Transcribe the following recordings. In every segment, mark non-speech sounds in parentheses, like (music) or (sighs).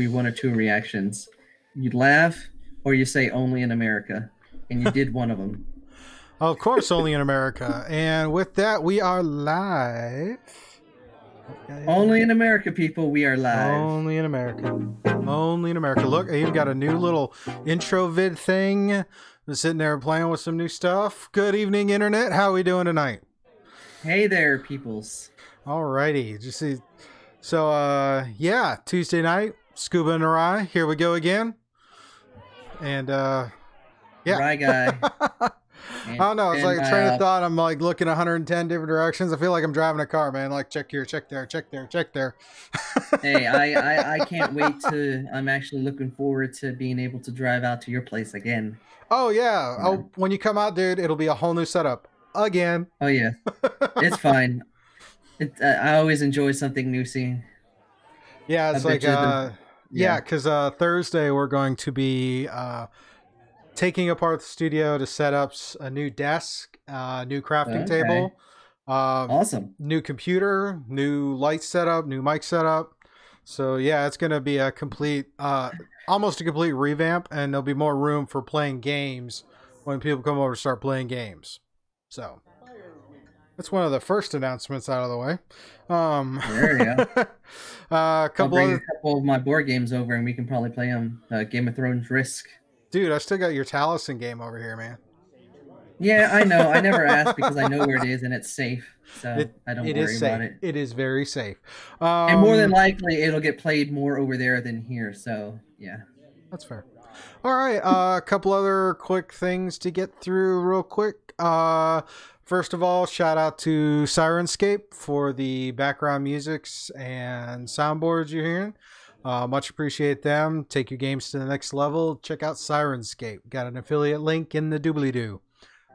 be one or two reactions. You'd laugh or you say only in America. And you did one of them. (laughs) Of course, only in America. And with that, we are live. Only in America, people, we are live. Only in America. Only in America. Look, I even got a new little intro vid thing. I'm sitting there playing with some new stuff. Good evening, Internet. How are we doing tonight? Hey there, peoples. Alrighty. Just see. So, uh, yeah, Tuesday night, Scuba and Ry. Here we go again. And, uh, yeah. RyGuy. (laughs) I don't know. It's And, like a train uh, of thought. I'm like looking 110 different directions. I feel like I'm driving a car, man. Like check here, check there, check there, check there. (laughs) hey, I, I, I can't wait to. I'm actually looking forward to being able to drive out to your place again. Oh yeah. Oh, when you come out, dude, it'll be a whole new setup again. Oh yeah, it's (laughs) fine. It, I always enjoy something new seeing. Yeah, it's I like Uh, the- yeah, yeah. because uh, Thursday we're going to be uh, taking apart the studio to set up a new desk, uh, new crafting Okay. table, uh, Awesome. new computer, new light setup, new mic setup. So yeah, it's gonna be a complete, uh, almost a complete revamp, and there'll be more room for playing games when people come over to start playing games. So that's one of the first announcements out of the way. Um, There you go. (laughs) uh, a I'll bring of a couple of my board games over, and we can probably play them. Uh, Game of Thrones Risk. dude, I still got your Talisman game over here, man. Yeah, I know. I never (laughs) asked because I know where it is and it's safe, so It- I don't it worry safe. about it. It is very safe. Um, and more than likely, it'll get played more over there than here. So yeah. That's fair. All right, uh, a couple other quick things to get through real quick. Uh, first of all, shout out to Syrinscape for the background musics and soundboards you're hearing. Uh, much appreciate them. Take your games to the next level. Check out Syrinscape. Got an affiliate link in the doobly doo.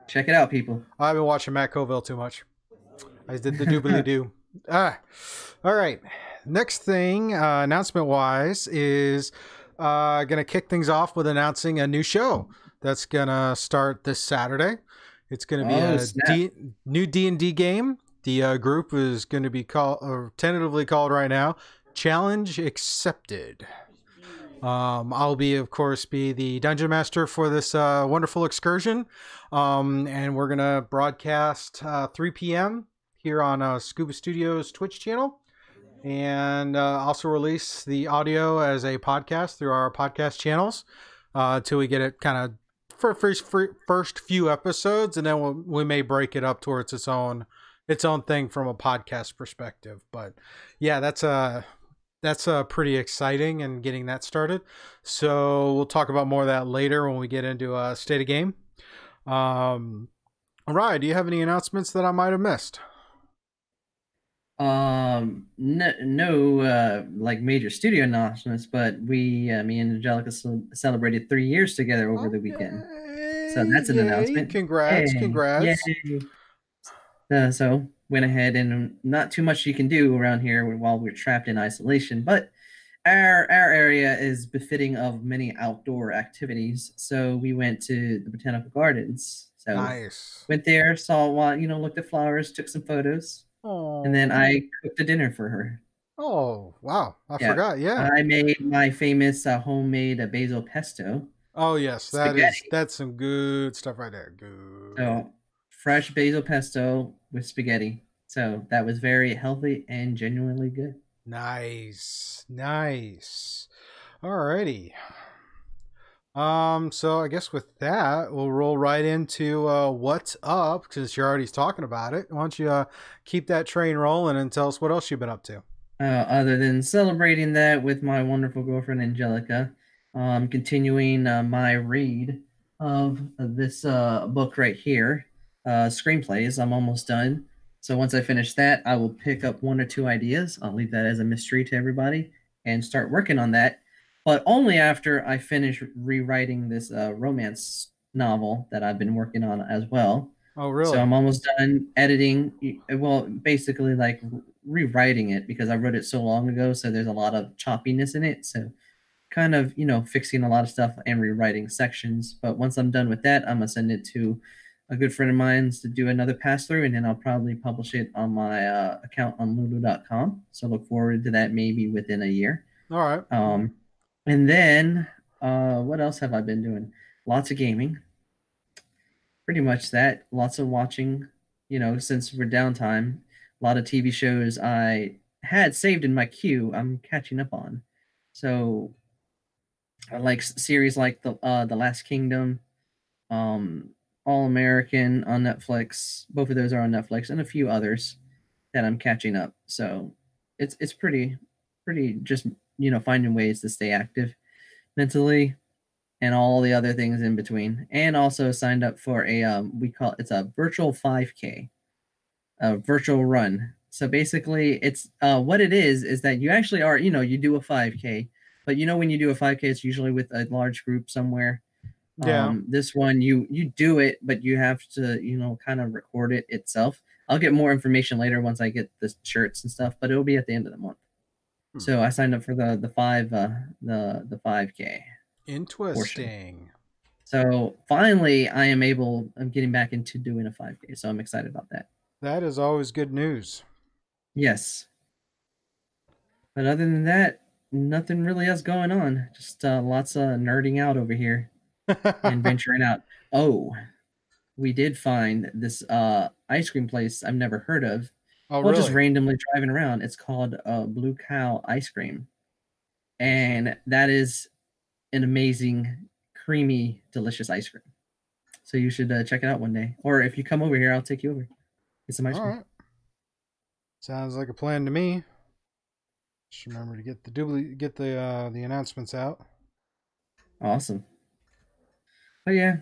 Check it out, people. I've been watching Matt Colville too much. I did the doobly doo. (laughs) ah, all right. Next thing, uh, announcement wise, is uh, going to kick things off with announcing a new show that's going to start this Saturday. It's going to be Oh, a new D and D game. The uh, group is going to be called, or tentatively called right now, Challenge Accepted. Um, I'll be, of course, be the dungeon master for this uh, wonderful excursion, um, and we're gonna broadcast uh, 3 p.m. here on uh, Scuba Studios Twitch channel, and uh, also release the audio as a podcast through our podcast channels uh, until we get it kind of for first first few episodes, and then we'll, we may break it up towards its own its own thing from a podcast perspective. But yeah, that's a that's uh, pretty exciting and getting that started. So we'll talk about more of that later when we get into uh, state of game. Um, all right, do you have any announcements that I might have missed? Um, no, no, uh, like major studio announcements, but we, uh, me and Angelica ce- celebrated three years together over the weekend. So that's an Yay, announcement. Congrats, Hey, congrats. Uh, so went ahead and not too much you can do around here while we're trapped in isolation, but our our area is befitting of many outdoor activities. So we went to the botanical gardens. So Nice. went there, saw one, you know, looked at flowers, took some photos, and then I cooked a dinner for her. Oh, wow. I Yeah. forgot. Yeah. I made my famous uh, homemade uh, basil pesto. oh, yes. That is spaghetti. that's some good stuff right there. Good. So fresh basil pesto with spaghetti. So that was very healthy and genuinely good. Nice. Nice. Alrighty. Um, so I guess with that, we'll roll right into uh what's up, since you're already talking about it. Why don't you uh keep that train rolling and tell us what else you've been up to? Uh, other than celebrating that with my wonderful girlfriend Angelica, um, continuing uh, my read of this uh, book right here, uh, screenplays. I'm almost done. So once I finish that, I will pick up one or two ideas. I'll leave that as a mystery to everybody and start working on that. But only after I finish rewriting this uh, romance novel that I've been working on as well. Oh, really? So I'm almost done editing. Well, basically like rewriting it because I wrote it so long ago. So there's a lot of choppiness in it. So kind of, you know, fixing a lot of stuff and rewriting sections. But once I'm done with that, I'm gonna send it to a good friend of mine's to do another pass through, and then I'll probably publish it on my uh, account on Lulu.com. So look forward to that maybe within a year. All right. Um, and then uh, what else have I been doing? Lots of gaming. Pretty much that. Lots of watching. You know, since we're downtime, a lot of TV shows I had saved in my queue. I'm catching up on. So, I like series like the uh, the Last Kingdom, um, All American on Netflix. Both of those are on Netflix, and a few others that I'm catching up. So, it's it's pretty pretty just you know finding ways to stay active mentally and all the other things in between. And also signed up for a um, we call it's a virtual 5k a virtual run. So basically it's uh, what it is is that you actually are you know you do a 5k but you know when you do a 5k it's usually with a large group somewhere. Yeah. um, this one you you do it but you have to you know kind of record it itself. I'll get more information later once i get the shirts and stuff but it'll be at the end of the month Hmm. so i signed up for the the five uh the the 5k Interesting. so finally i am able i'm getting back into doing a 5k so i'm excited about that That is always good news. yes but other than that nothing really else going on just uh, lots of nerding out over here (laughs) and venturing out oh we did find this uh ice cream place i've never heard of oh, well really? just randomly driving around it's called uh blue cow ice cream and that is an amazing creamy delicious ice cream so you should uh, check it out one day or if you come over here i'll take you over get some ice All cream right. Sounds like a plan to me. Just remember to get the dubli- get the uh, the announcements out. awesome but yeah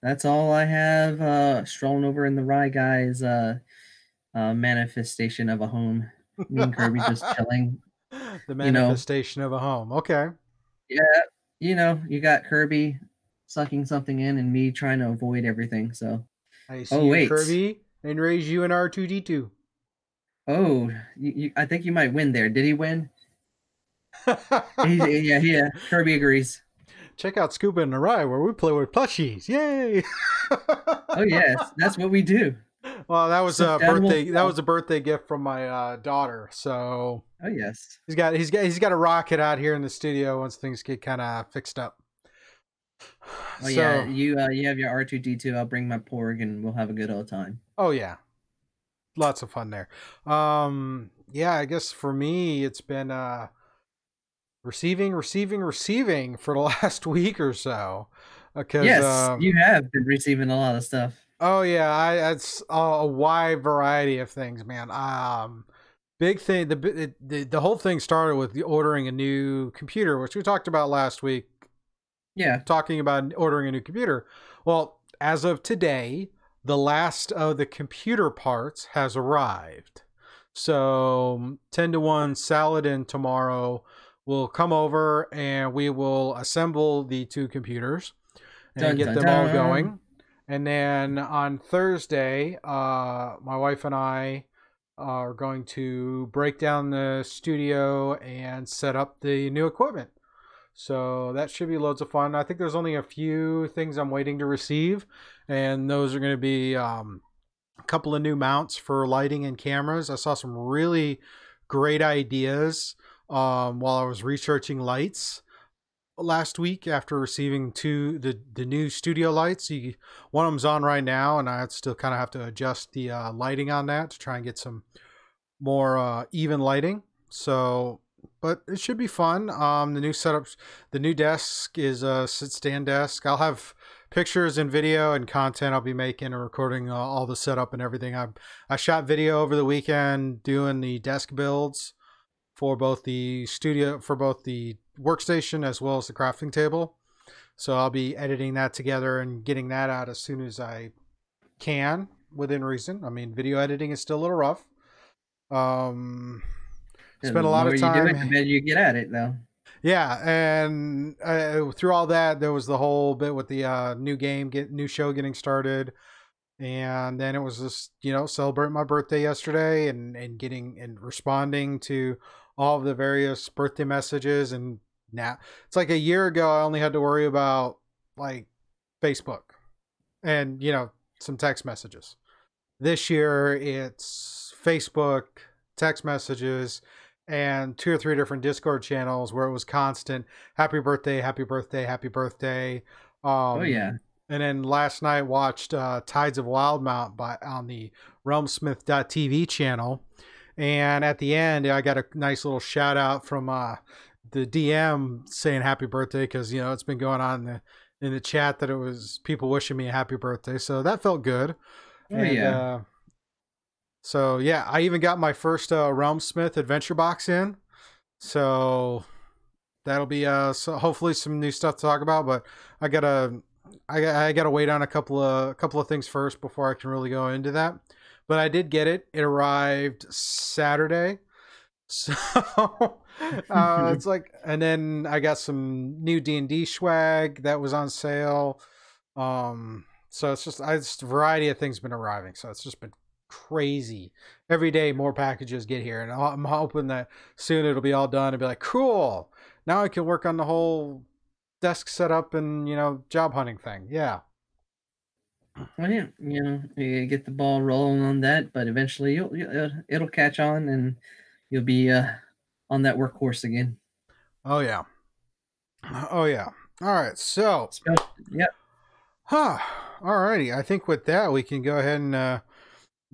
that's all i have uh strolling over in the RyGuy's uh uh manifestation of a home me and kirby just (laughs) chilling the you know. manifestation of a home. Okay. Yeah, you know you got kirby sucking something in and me trying to avoid everything so I see Oh, you, wait. Kirby, and raise you an R two D two. Oh, you, you, I think you might win there. Did he win? (laughs) Yeah, yeah. Kirby agrees. Check out Scuba and Ry where we play with plushies. Yay! (laughs) Oh yes, that's what we do. Well, that was a birthday. That was a birthday gift from my uh, daughter. So Oh yes. he's got he's got he's got a rocket out here in the studio once things get kind of fixed up. Oh yeah. You uh, you have your R two D two. I'll bring my porg and we'll have a good old time. Oh yeah. Lots of fun there. Um yeah, I guess for me it's been uh receiving, receiving, receiving for the (laughs) last week or so. Because Yes, um, you have been receiving a lot of stuff. Oh yeah, I it's a, a wide variety of things, man. Um, big thing. The, the the whole thing started with the ordering a new computer, which we talked about last week. Yeah. Talking about ordering a new computer. Well, as of today, the last of the computer parts has arrived. So ten to one, Saladin tomorrow will come over and we will assemble the two computers and Dun, get dun, them all going. And then on Thursday, uh, my wife and I are going to break down the studio and set up the new equipment. So that should be loads of fun. I think there's only a few things I'm waiting to receive, and those are going to be um, a couple of new mounts for lighting and cameras. I saw some really great ideas um, while I was researching lights last week after receiving two the the new studio lights. You, one of them's on right now, and I still kind of have to adjust the uh, lighting on that to try and get some more uh, even lighting. So, but it should be fun. Um, the new setups, the new desk is a sit stand desk. I'll have pictures and video and content I'll be making and recording uh, all the setup and everything. I I shot video over the weekend doing the desk builds for both the studio for both the workstation as well as the crafting table. So I'll be editing that together and getting that out as soon as I can within reason. I mean, video editing is still a little rough. Um, spent a lot of You do time. it, the you get at it, though. Yeah, and uh, through all that, there was the whole bit with the uh, new game, get new show getting started, and then it was just you know celebrating my birthday yesterday and and getting and responding to all of the various birthday messages and now it's like a year ago I only had to worry about like Facebook and you know some text messages. This year it's Facebook, text messages, and two or three different Discord channels where it was constant happy birthday, happy birthday, happy birthday. Um, oh yeah. And then last night watched uh, Tides of Wildemount by on the RealmSmith.tv channel, and at the end I got a nice little shout out from uh, the DM saying happy birthday because you know it's been going on in the in the chat that it was people wishing me a happy birthday, so that felt good. Oh And, yeah. uh, so yeah, I even got my first uh, Realm Smith adventure box in. So that'll be uh so hopefully some new stuff to talk about. But I gotta I, I gotta wait on a couple of a couple of things first before I can really go into that. But I did get it. It arrived Saturday. (laughs) So (laughs) uh, (laughs) it's like, and then I got some new D and D swag that was on sale. Um, so it's just, I just a variety of things been arriving. So it's just been crazy. Every day, more packages get here, and I'm hoping that soon it'll be all done and be like, cool. Now I can work on the whole desk setup and you know job hunting thing. Yeah. Well, yeah, you know, you get the ball rolling on that, but eventually you'll, you uh, it'll catch on and you'll be uh, on that workhorse again. Oh yeah. Oh yeah. All right. So, Especially, yeah, huh. Alrighty. I think with that we can go ahead and uh,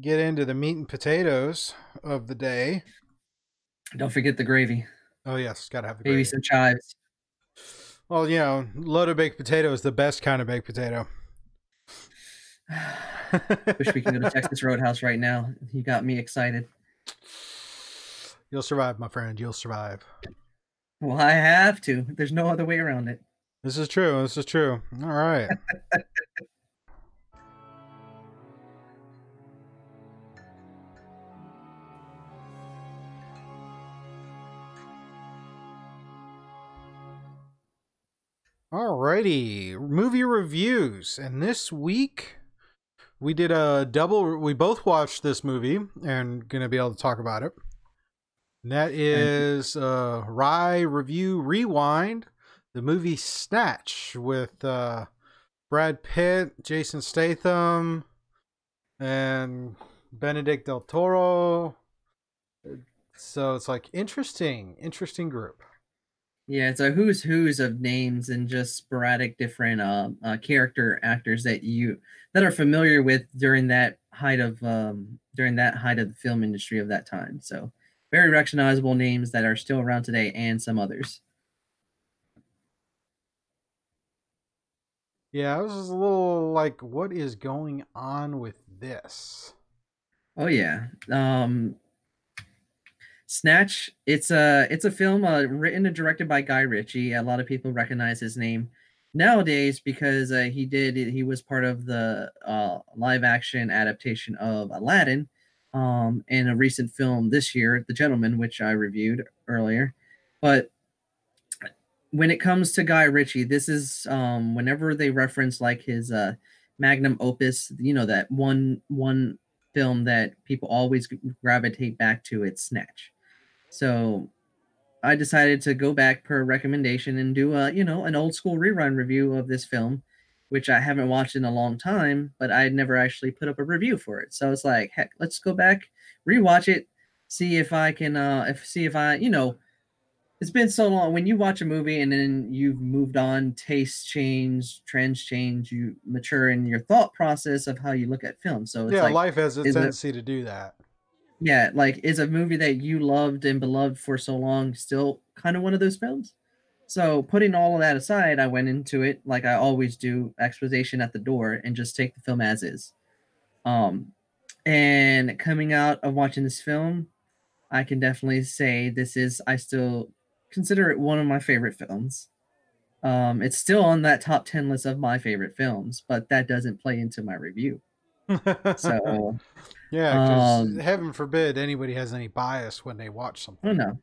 get into the meat and potatoes of the day. don't forget the gravy, Oh yes, gotta have the maybe gravy. some chives. Well, you know, loaded baked potato is the best kind of baked potato. (sighs) Wish we could go to Texas (laughs) Roadhouse right now. You got me excited. You'll survive, my friend. You'll survive. Well, I have to. There's no other way around it. This is true. This is true. All right. (laughs) Alrighty, movie reviews, and this week we did a double. We both watched this movie and gonna be able to talk about it. And that is uh, Ry Review Rewind, the movie Snatch with uh, Brad Pitt, Jason Statham, and Benicio Del Toro. So it's like interesting, interesting group. Yeah, it's a who's who's of names and just sporadic different uh, uh, character actors that you that are familiar with during that height of um, during that height of the film industry of that time. So very recognizable names that are still around today, and some others. Yeah, I was just a little like, what is going on with this? Oh yeah. Um Snatch, it's a it's a film uh, written and directed by Guy Ritchie. A lot of people recognize his name nowadays because uh, he did he was part of the uh, live action adaptation of Aladdin um in a recent film this year, The Gentlemen, which I reviewed earlier. But when it comes to Guy Ritchie, this is um whenever they reference like his uh magnum opus, you know that one one film that people always gravitate back to it's Snatch. So I decided to go back per recommendation and do a, you know, an old school rerun review of this film, which I haven't watched in a long time, but I never actually put up a review for it. So it's like, heck, let's go back, rewatch it, see if I can uh if see if I, you know, it's been so long when you watch a movie and then you've moved on, tastes change, trends change, you mature in your thought process of how you look at film. So it's yeah, like life has a is it- tendency to do that. yeah, like is a movie that you loved and beloved for so long still kind of one of those films? So putting all of that aside, I went into it like I always do, exposition at the door, and just take the film as is. Um, and coming out of watching this film, I can definitely say this is I still consider it one of my favorite films. Um, it's still on that top ten list of my favorite films, but that doesn't play into my review. So (laughs) yeah, um, heaven forbid anybody has any bias when they watch something. Oh no.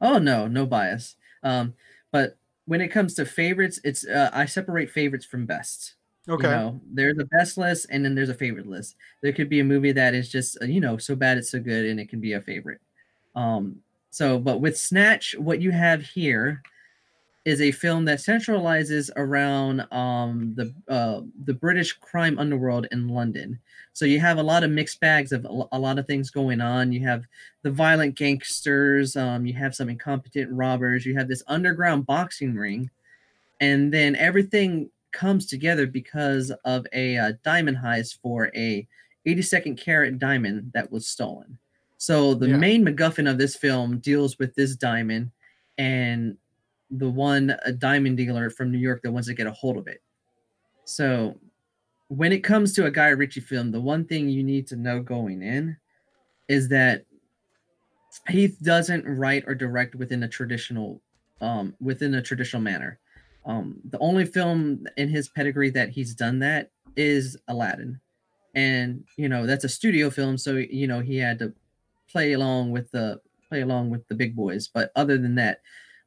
Oh no, no bias. Um, but when it comes to favorites, it's uh, I separate favorites from best. Okay. You know, there's a best list and then there's a favorite list. There could be a movie that is just uh, you know so bad it's so good and it can be a favorite. Um, so but with Snatch, what you have here is a film that centralizes around um, the uh, the British crime underworld in London. So you have a lot of mixed bags of a lot of things going on. You have the violent gangsters, um, you have some incompetent robbers, you have this underground boxing ring, and then everything comes together because of a uh, diamond heist for a 82nd carat diamond that was stolen. So the Yeah. main MacGuffin of this film deals with this diamond and the one a diamond dealer from New York that wants to get a hold of it. So when it comes to a Guy Ritchie film, the one thing you need to know going in is that he doesn't write or direct within a traditional um within a traditional manner. Um the only film in his pedigree that he's done that is Aladdin. And you know, that's a studio film so you know, he had to play along with the play along with the big boys, but other than that,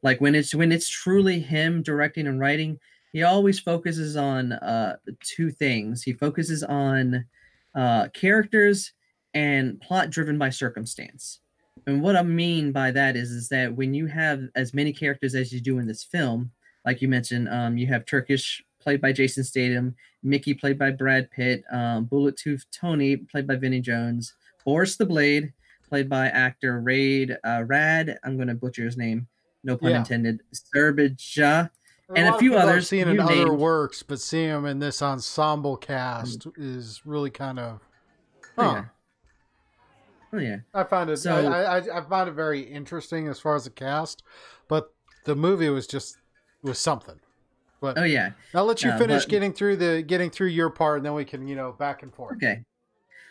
like when it's when it's truly him directing and writing, he always focuses on uh two things. He focuses on uh characters and plot driven by circumstance. And what I mean by that is, is that when you have as many characters as you do in this film, like you mentioned, um, you have Turkish played by Jason Statham, Mickey played by Brad Pitt, um, Bullet Tooth Tony played by Vinnie Jones, Boris the Blade played by actor Raid uh, Rad. I'm going to butcher his name, no pun Yeah. intended. Serbija. And a of few others seen in you other named. works, but seeing him in this ensemble cast is really kind of. Oh, Huh. yeah. Oh yeah. I find it. So- I, I I find it very interesting as far as the cast, but the movie was just was something. But Oh yeah. I'll let you yeah, finish but- getting through the getting through your part, and then we can you know back and forth. Okay.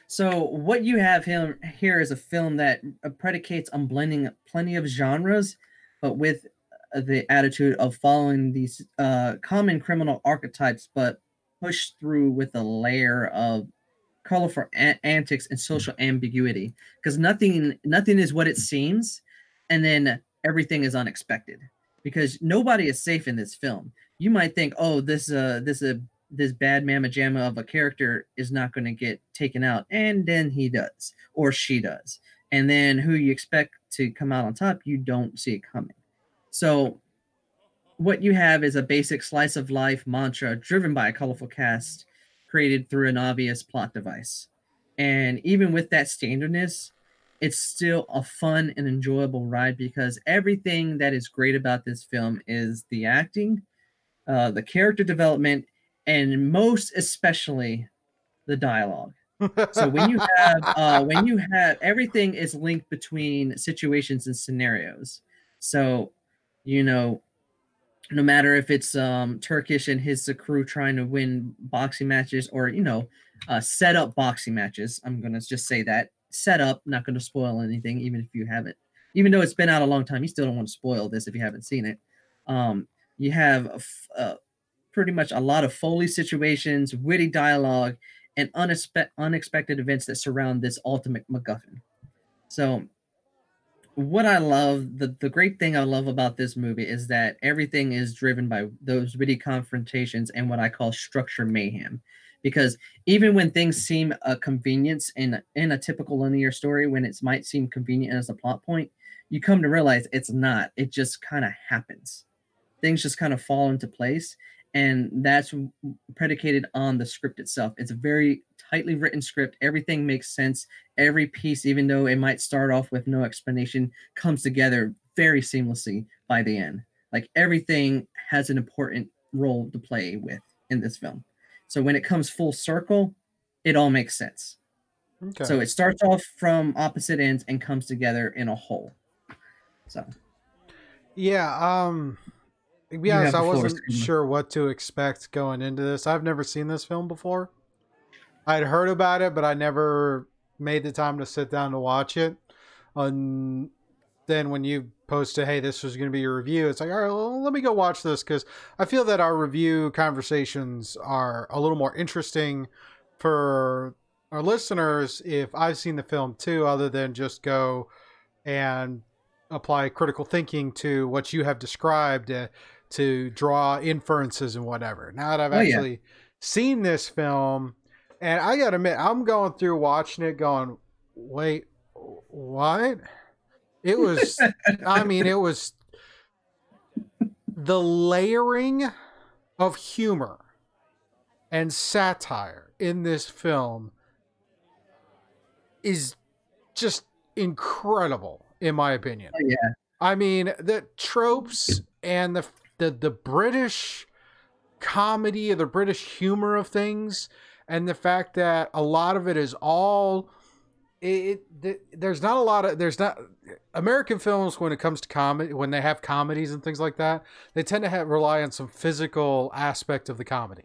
So what you have him here is a film that uh, predicates on blending plenty of genres, but with uh, the attitude of following these uh, common criminal archetypes, but pushed through with a layer of colorful an- antics and social ambiguity. Because nothing, nothing is what it seems, and then everything is unexpected. Because nobody is safe in this film. You might think, oh, this uh, this uh, this bad mamma jamma of a character is not going to get taken out and then he does or she does and then who you expect to come out on top you don't see it coming so what you have is a basic slice of life mantra driven by a colorful cast created through an obvious plot device and even with that standardness it's still a fun and enjoyable ride because everything that is great about this film is the acting uh, the character development and most especially the dialogue. So when you (laughs) have uh, when you have everything is linked between situations and scenarios. So you know, no matter if it's um, Turkish and his crew trying to win boxing matches or you know, uh, set up boxing matches. I'm gonna just say that set up. Not gonna spoil anything, even if you haven't. Even though it's been out a long time, you still don't want to spoil this if you haven't seen it. Um, you have a uh, pretty much a lot of Foley situations, witty dialogue, and unespe- unexpected events that surround this ultimate MacGuffin. So, what I love, the, the great thing I love about this movie is that everything is driven by those witty confrontations and what I call structure mayhem. Because even when things seem a convenience in in a typical linear story, when it might seem convenient as a plot point, you come to realize it's not. It just kind of happens. Things just kind of fall into place and that's predicated on the script itself. It's a very tightly written script. Everything makes sense. Every piece, even though it might start off with no explanation, comes together very seamlessly by the end. Like everything has an important role to play with in this film. So when it comes full circle, it all makes sense. Okay. So it starts off from opposite ends and comes together in a whole. So Yeah, um be honest, I wasn't sure what to expect going into this. I've never seen this film before. I'd heard about it, but I never made the time to sit down to watch it. And then when you posted, "Hey, this was going to be your review," it's like, "All right, well, let me go watch this" because I feel that our review conversations are a little more interesting for our listeners if I've seen the film too, other than just go and apply critical thinking to what you have described uh, to draw inferences and whatever. Now that I've Oh, yeah. actually seen this film, and I gotta admit, I'm going through watching it, going, "Wait, what?" It was, I (laughs) mean, it was the layering of humor and satire in this film is just incredible in my opinion. Oh, yeah. I mean, the tropes and the the the British comedy, or the British humor of things, and the fact that a lot of it is all it, it, there's not a lot of there's not American films when it comes to comedy when they have comedies and things like that they tend to have rely on some physical aspect of the comedy.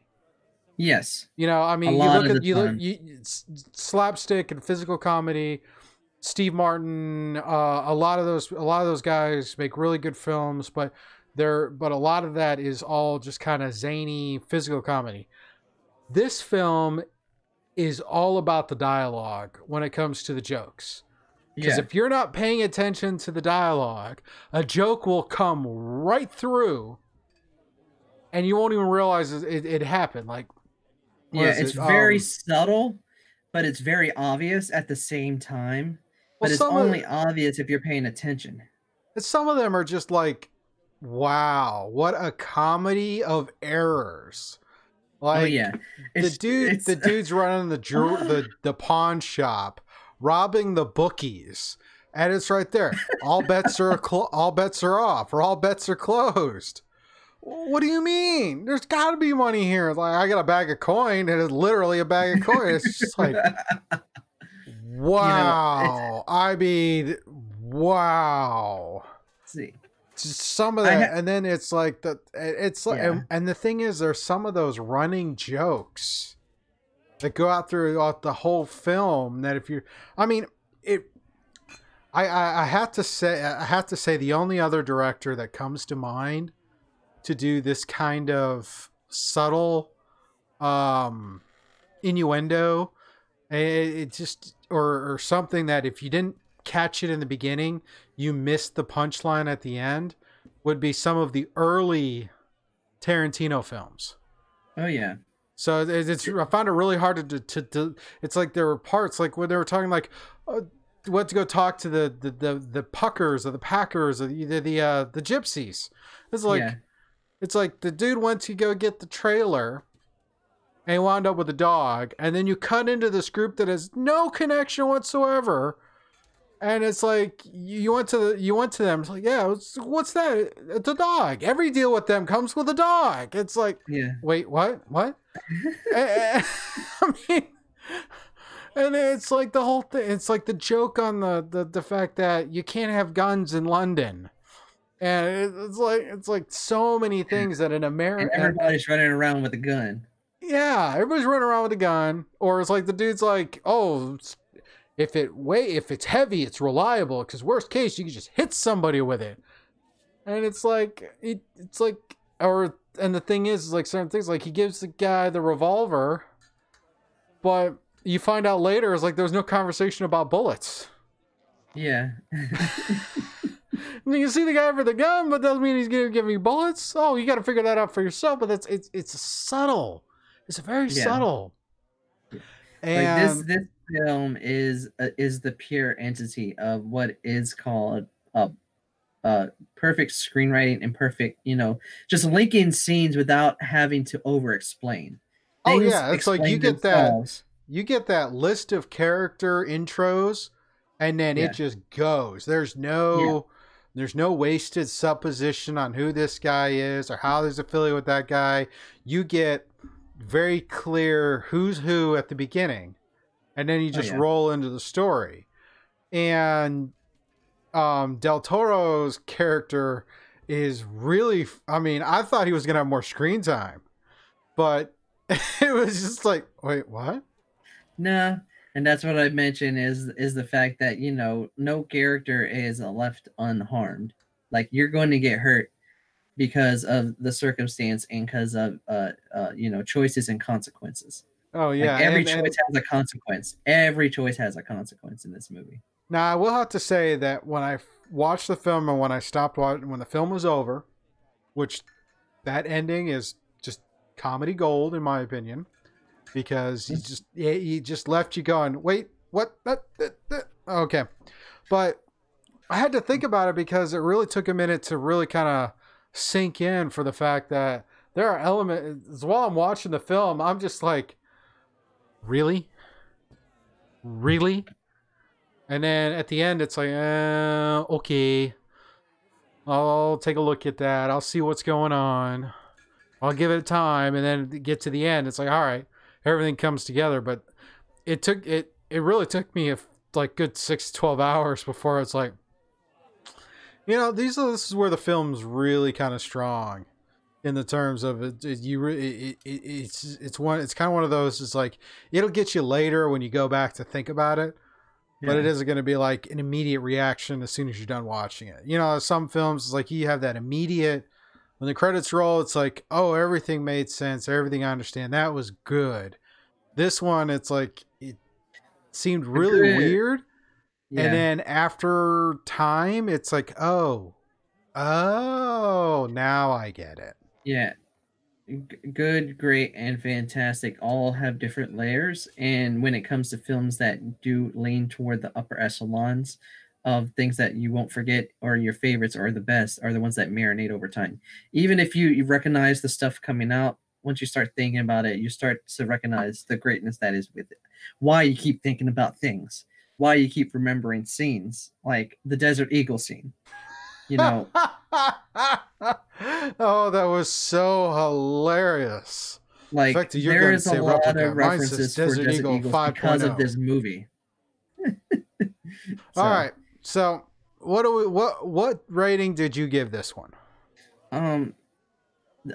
Yes. You know, I mean, you look at you look you, slapstick and physical comedy. Steve Martin, uh, a lot of those a lot of those guys make really good films, but there but a lot of that is all just kind of zany physical comedy. This film is all about the dialogue when it comes to the jokes. Because yeah. if you're not paying attention to the dialogue, a joke will come right through and you won't even realize it, it happened. Like, yeah, it's it? very um, subtle, but it's very obvious at the same time. But well, it's only of, obvious if you're paying attention. Some of them are just like, wow, what a comedy of errors. Oh, like, oh yeah, it's, the dude, it's... the (laughs) dude's running the the (laughs) the pawn shop, robbing the bookies, and it's right there. All bets are clo- all bets are off, or all bets are closed. What do you mean? There's got to be money here. Like I got a bag of coin, and it's literally a bag of coin. It's just like, wow. (laughs) You know, I mean, wow. see, some of that, ha- and then it's like the it's like, yeah. and, and, the thing is, there's some of those running jokes that go out throughout the whole film. That if you, I mean, it. I, I, I have to say I have to say the only other director that comes to mind to do this kind of subtle um innuendo it, it just or or something that if you didn't catch it in the beginning, you missed the punchline at the end, would be some of the early Tarantino films. Oh yeah. So it's I found it really hard to to, to it's like there were parts like when they were talking like uh, went to go talk to the the the, the puckers or the packers or the the the, uh, the gypsies. It's like yeah. it's like the dude went to go get the trailer and he wound up with a dog and then you cut into this group that has no connection whatsoever and it's like you went to the, you went to them. It's like, yeah, what's that? It's a dog. Every deal with them comes with a dog. It's like, yeah. Wait, what? What? (laughs) (laughs) I mean, and it's like the whole thing. It's like the joke on the the, the fact that you can't have guns in London. And it's like it's like so many things that in America everybody's running around with a gun. Yeah, everybody's running around with a gun. Or it's like the dude's like, oh, if it weigh if it's heavy, it's reliable. Because worst case, you can just hit somebody with it. And it's like it, it's like or and the thing is, is like certain things like he gives the guy the revolver, but you find out later is like there's no conversation about bullets. Yeah. (laughs) you can see the guy for the gun, but doesn't mean he's gonna give me bullets. Oh, you got to figure that out for yourself. But that's it's it's subtle. It's very yeah. subtle. And like this this film is uh, is the pure entity of what is called a, a perfect screenwriting and perfect, you know, just linking scenes without having to over explain. Oh yeah, it's like you get themselves. that you get that list of character intros and then yeah. it just goes. There's no yeah. there's no wasted supposition on who this guy is or how he's affiliated with that guy. You get very clear who's who at the beginning and then you oh, just oh, yeah. roll into the story. And um, Del Toro's character is really, I mean, I thought he was going to have more screen time, but (laughs) it was just like, wait, what? No, and that's what I mentioned is is the fact that you know no character is left unharmed. Like you're going to get hurt because of the circumstance and because of uh, uh you know choices and consequences. Oh yeah, like every and, choice and, has a consequence. Every choice has a consequence in this movie. Now I will have to say that when I watched the film and when I stopped watching, when the film was over, which that ending is just comedy gold in my opinion, because he just he just left you going, wait, what? That, that, that. okay, but I had to think about it because it really took a minute to really kind of sink in for the fact that there are elements while I'm watching the film, I'm just like, really? Really? And then at the end, it's like, uh, okay. I'll take a look at that. I'll see what's going on. I'll give it time. And then get to the end. It's like, all right, everything comes together. But it took, it, it really took me a like good six, to 12 hours before it's like, you know, these are, this is where the film's really kind of strong in the terms of it, it you it, it, it's it's one it's kind of one of those it's like it'll get you later when you go back to think about it yeah. but it isn't going to be like an immediate reaction as soon as you're done watching it you know some films it's like you have that immediate when the credits roll it's like oh everything made sense everything i understand that was good this one it's like it seemed really weird yeah. and then after time it's like oh oh now i get it yeah. G- good, great, and fantastic all have different layers. And when it comes to films that do lean toward the upper echelons of things that you won't forget or your favorites are the best, are the ones that marinate over time. Even if you, you recognize the stuff coming out, once you start thinking about it, you start to recognize the greatness that is with it. Why you keep thinking about things, why you keep remembering scenes, like the Desert Eagle scene you know. (laughs) oh, that was so hilarious. Like fact, there is a lot replica. of references for Desert Eagle, Eagle because of this movie. (laughs) so. All right, so what do we what what rating did you give this one? Um,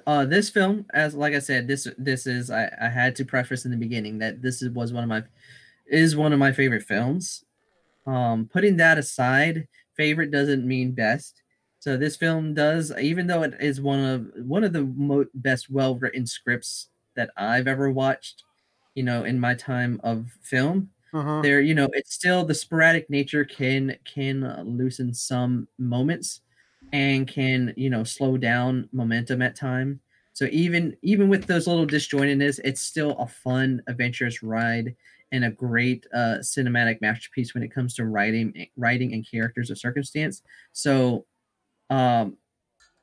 uh, this film, as like I said, this this is I I had to preface in the beginning that this is, was one of my is one of my favorite films. Um, putting that aside, favorite doesn't mean best. So this film does, even though it is one of one of the mo- best well written scripts that I've ever watched, you know, in my time of film. Uh-huh. There, you know, it's still the sporadic nature can can loosen some moments, and can you know slow down momentum at time. So even even with those little disjointedness, it's still a fun, adventurous ride and a great uh, cinematic masterpiece when it comes to writing, writing and characters of circumstance. So um,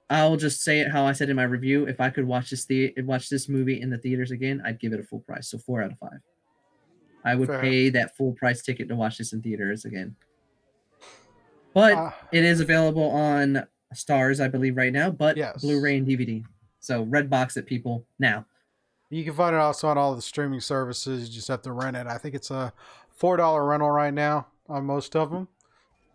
I'll just say it how I said in my review. If I could watch this the watch this movie in the theaters again, I'd give it a full price. So four out of five. I would Fair. pay that full price ticket to watch this in theaters again. But uh, it is available on Starz, I believe, right now. But yes. Blu-ray and DVD. So Redbox it, people now. You can find it also on all the streaming services. You just have to rent it. I think it's a four dollar rental right now on most of them.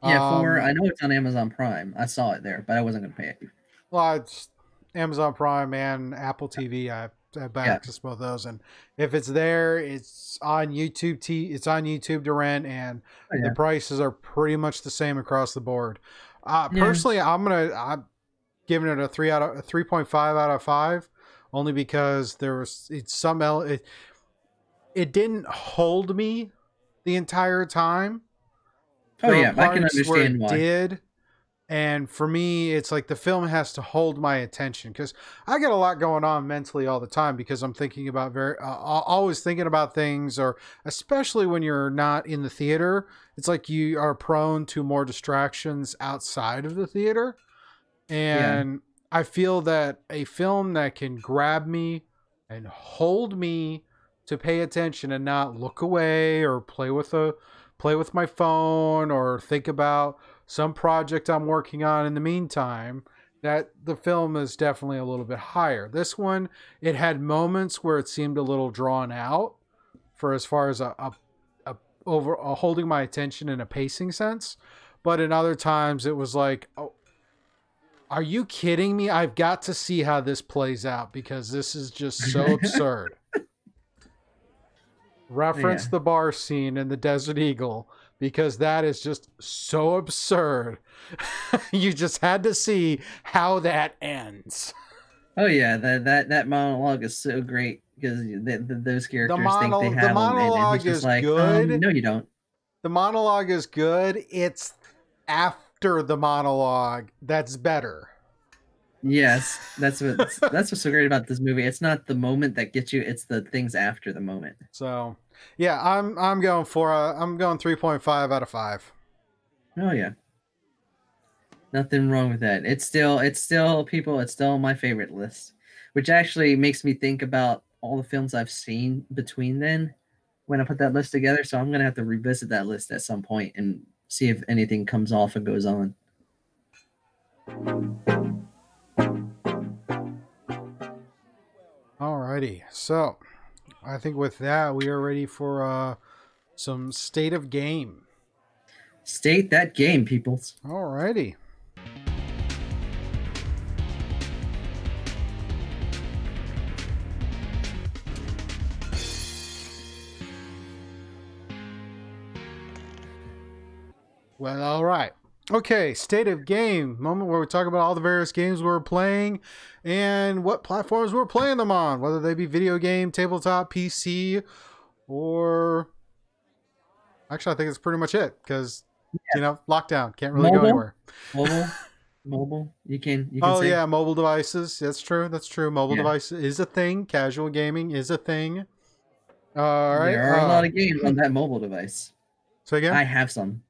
Yeah, for um, I know it's on Amazon Prime. I saw it there, but I wasn't going to pay it. Well, it's Amazon Prime and Apple TV. I have yeah. access to both those, and if it's there, it's on YouTube. T it's on YouTube to rent, and oh, yeah. the prices are pretty much the same across the board. Uh, yeah. Personally, I'm gonna I'm giving it a three out of a three point five out of five, only because there was it's some it, it didn't hold me the entire time Oh yeah, I can understand why. Did and for me, it's like the film has to hold my attention because I get a lot going on mentally all the time because I'm thinking about very, uh, always thinking about things, or especially when you're not in the theater, it's like you are prone to more distractions outside of the theater. And yeah. I feel that a film that can grab me and hold me to pay attention and not look away or play with a play with my phone or think about some project I'm working on in the meantime, that the film is definitely a little bit higher. This one, it had moments where it seemed a little drawn out for as far as a, a, a over a holding my attention in a pacing sense, but in other times it was like, oh, are you kidding me? I've got to see how this plays out because this is just so (laughs) absurd reference yeah. the bar scene in the Desert Eagle because that is just so absurd. (laughs) you just had to see how that ends. Oh yeah, that that that monologue is so great because those characters mono- think they have the monologue and is like, good. Um, no, you don't. The monologue is good. It's after the monologue that's better. Yes, that's what (laughs) that's what's so great about this movie. It's not the moment that gets you; it's the things after the moment. So, yeah, I'm I'm going for a, uh, I'm going three point five out of five. Oh yeah. Nothing wrong with that. It's still it's still people, it's still my favorite list. Which actually makes me think about all the films I've seen between then when I put that list together. So I'm gonna have to revisit that list at some point and see if anything comes off and goes on. Alrighty, so I think with that we are ready for uh, some state of game. State that game, peoples. Alrighty. Well, all right. Okay, state of game moment where we talk about all the various games we're playing and what platforms we're playing them on, whether they be video game, tabletop, PC, or actually, I think it's pretty much it because you know lockdown can't really Mobile? go anywhere. Mobile, (laughs) mobile. You can. You can Oh say, yeah, mobile devices. That's true. That's true. Mobile Yeah. device is a thing. Casual gaming is a thing. All right. There are a uh, lot of games on that mobile device. so again, I have some.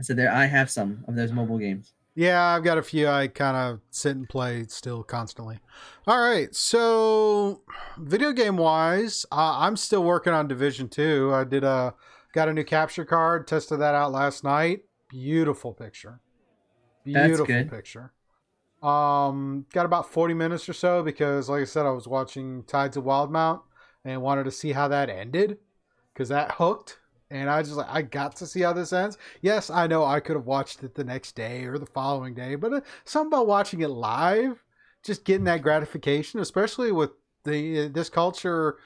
I said there. I have some of those mobile games. Yeah, I've got a few I kind of sit and play still constantly. All right, so video game wise, uh, I'm still working on Division Two. I did a got a new capture card, tested that out last night. Beautiful picture, That's beautiful picture. Um, got about 40 minutes or so because, like I said, I was watching Tides of Wildemount and wanted to see how that ended because that hooked. And I just like I got to see how this ends. Yes, I know I could have watched it the next day or the following day, but uh, something about watching it live, just getting that gratification, especially with the this culture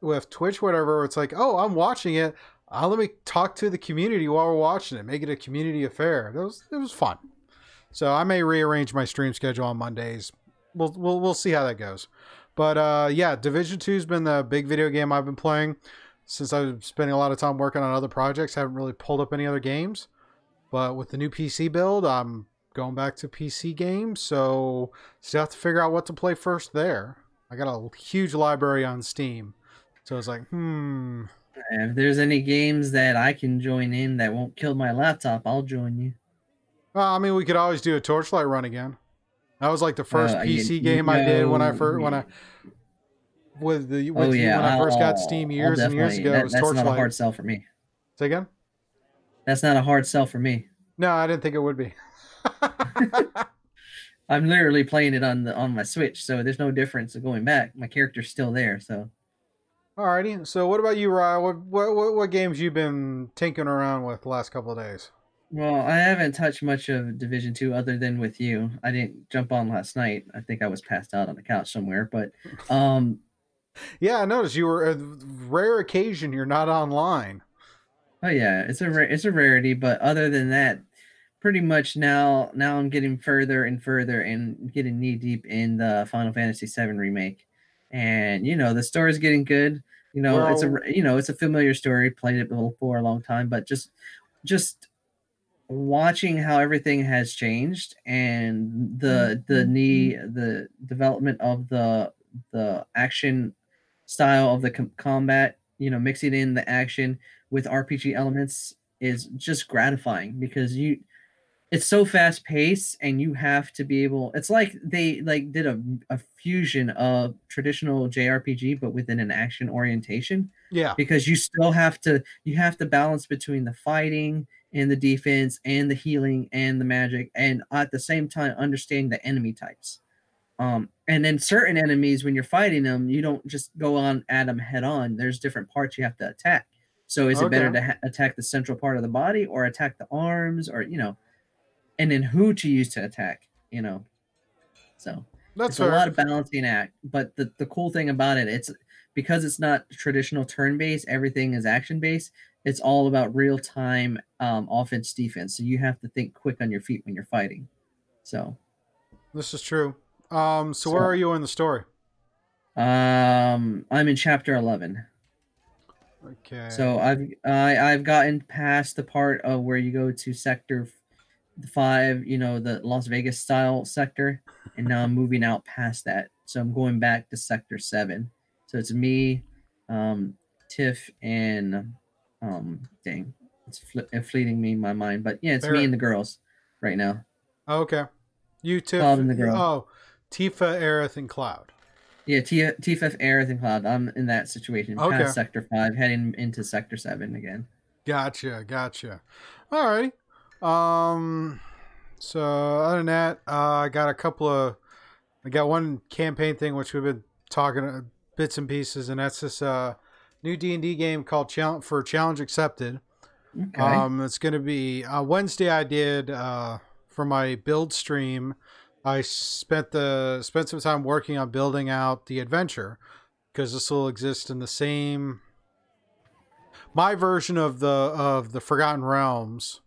with Twitch, whatever. It's like, oh, I'm watching it. Uh, let me talk to the community while we're watching it. Make it a community affair. It was it was fun. So I may rearrange my stream schedule on Mondays. We'll we'll we'll see how that goes. But uh, yeah, Division Two's been the big video game I've been playing since I've spending a lot of time working on other projects. Haven't really pulled up any other games. But with the new PC build, I'm going back to PC games. So still have to figure out what to play first there. I got a huge library on Steam. So it's like, hmm. If there's any games that I can join in that won't kill my laptop, I'll join you. Well, I mean, we could always do a Torchlight run again. That was like the first Uh, you- PC game I did when I first when I with the with oh you yeah, when I first got I'll- Steam years and years ago. that- it was that's not a hard sell for me. Say again? That's not a hard sell for me. No, I didn't think it would be. (laughs) I'm literally playing it on the on my Switch, so there's no difference of going back. My character's still there, so Alrighty. So, what about you, Ryan? What, what what what games you been tinkering around with the last couple of days? well, I haven't touched much of Division Two other than with you. I didn't jump on last night. I think I was passed out on the couch somewhere, but um, Yeah, I noticed you were a rare occasion you're not online. Oh yeah, it's a ra- it's a rarity, but other than that, pretty much now now I'm getting further and further and getting knee deep in the Final Fantasy VII remake, and you know the story's getting good. You know it's a you know it's a familiar story. Played it for a long time, but just just watching how everything has changed and the the mm-hmm. knee mm-hmm. the development of the the action style of the com- combat you know mixing in the action with rpg elements is just gratifying because you it's so fast paced and you have to be able it's like they like did a, a fusion of traditional jrpg but within an action orientation Yeah. because you still have to you have to balance between the fighting and the defense and the healing and the magic and at the same time understanding the enemy types um and then certain enemies when you're fighting them you don't just go on at them head on. There's different parts you have to attack. So is it better to ha- attack the central part of the body or attack the arms or you know and then who to use to attack you know? So That's it's a lot of balancing act but the, the cool thing about it it's because it's not traditional turn based everything is action based it's all about real time um, offense defense. So you have to think quick on your feet when you're fighting. So This is true. Um, so, where are you in the story? um i'm in chapter 11 Okay. so i've I, i've gotten past the part of where you go to sector five you know the las vegas style sector and now i'm moving out past that so i'm going back to sector seven so it's me um tiff and um dang it's fl- fleeting me in my mind but yeah it's Fair. me and the girls right now Okay. You Tiff. Cloud and the girl. Oh, Tifa, Aerith, and Cloud. Yeah, T TFF Aerith and Cloud. I'm in that situation. Okay. Past Sector Five, heading into Sector Seven again. Gotcha, gotcha. All right. Um. So other than that, uh, I got a couple of. I got one campaign thing which we've been talking uh, bits and pieces, and that's this uh, new D and D game called Challenge for Challenge Accepted. Okay. Um, it's going to be uh, Wednesday. I did uh, for my build stream. I spent the spent some time working on building out the adventure because this will exist in the same my version of the of the Forgotten Realms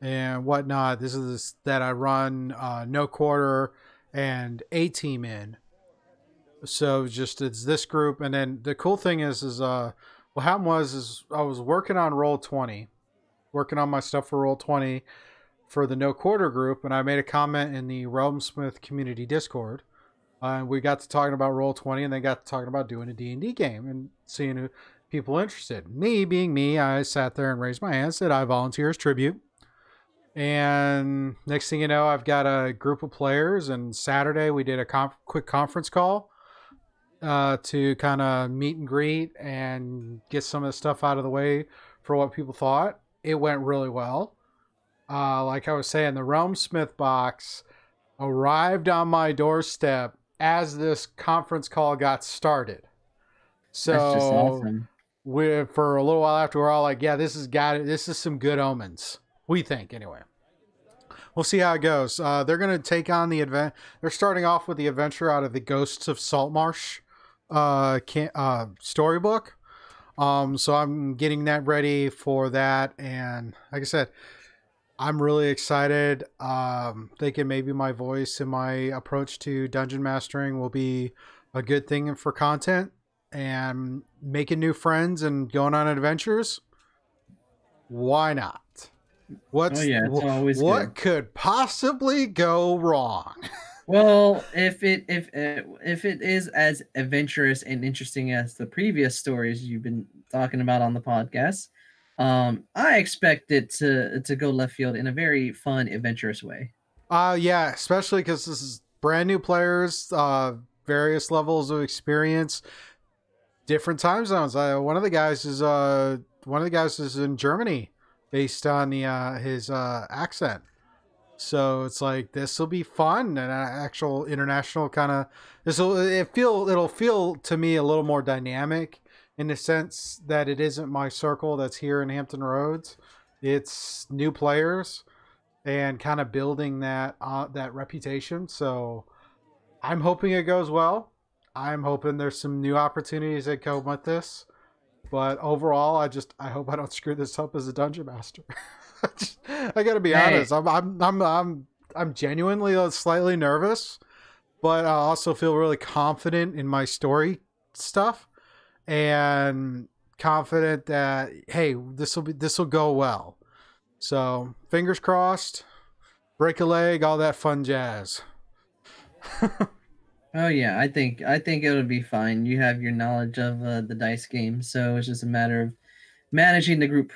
and whatnot. This is that I run uh, no quarter and a team in. So just it's this group, and then the cool thing is is uh what happened was is I was working on roll twenty, working on my stuff for roll twenty for the no quarter group, and I made a comment in the Realmsmith community Discord. Uh, and we got to talking about roll twenty, and they got to talking about doing a D and D game and seeing who people interested. Me being me, I sat there and raised my hand, said I volunteer as tribute. And next thing you know, I've got a group of players. And Saturday we did a conf- quick conference call uh, to kind of meet and greet and get some of the stuff out of the way for what people thought. It went really well. Uh, like I was saying, the Realmsmith box arrived on my doorstep as this conference call got started. So awesome. we for a little while after we're all like, yeah, this has got it. This is some good omens. We think anyway. We'll see how it goes. Uh, they're going to take on the event. They're starting off with the adventure out of the Ghosts of Saltmarsh uh, can- uh, storybook. Um, so I'm getting that ready for that, and like I said, I'm really excited. Um, thinking maybe my voice and my approach to dungeon mastering will be a good thing for content and making new friends and going on adventures. Why not? What's Oh, yeah, it's always what good. could possibly go wrong? (laughs) Well, if it if it, if it is as adventurous and interesting as the previous stories you've been talking about on the podcast, um, I expect it to to go left field in a very fun, adventurous way. Uh yeah, especially because this is brand new players, uh, various levels of experience, different time zones. Uh, one of the guys is uh one of the guys is in Germany, based on the uh his uh accent. So it's like this will be fun and an actual international kind of this will it feel it'll feel to me a little more dynamic in the sense that it isn't my circle that's here in Hampton Roads. It's new players and kind of building that uh, that reputation. So I'm hoping it goes well. I'm hoping there's some new opportunities that come with this. But overall, I just I hope I don't screw this up as a dungeon master. (laughs) I gotta be Hey. honest. I'm I'm I'm I'm I'm genuinely uh, slightly nervous, but I also feel really confident in my story stuff and confident that hey, this will be this will go well. So fingers crossed, break a leg, all that fun jazz. (laughs) Oh yeah, I think I think it'll be fine. You have your knowledge of uh, the dice game, so it's just a matter of managing the group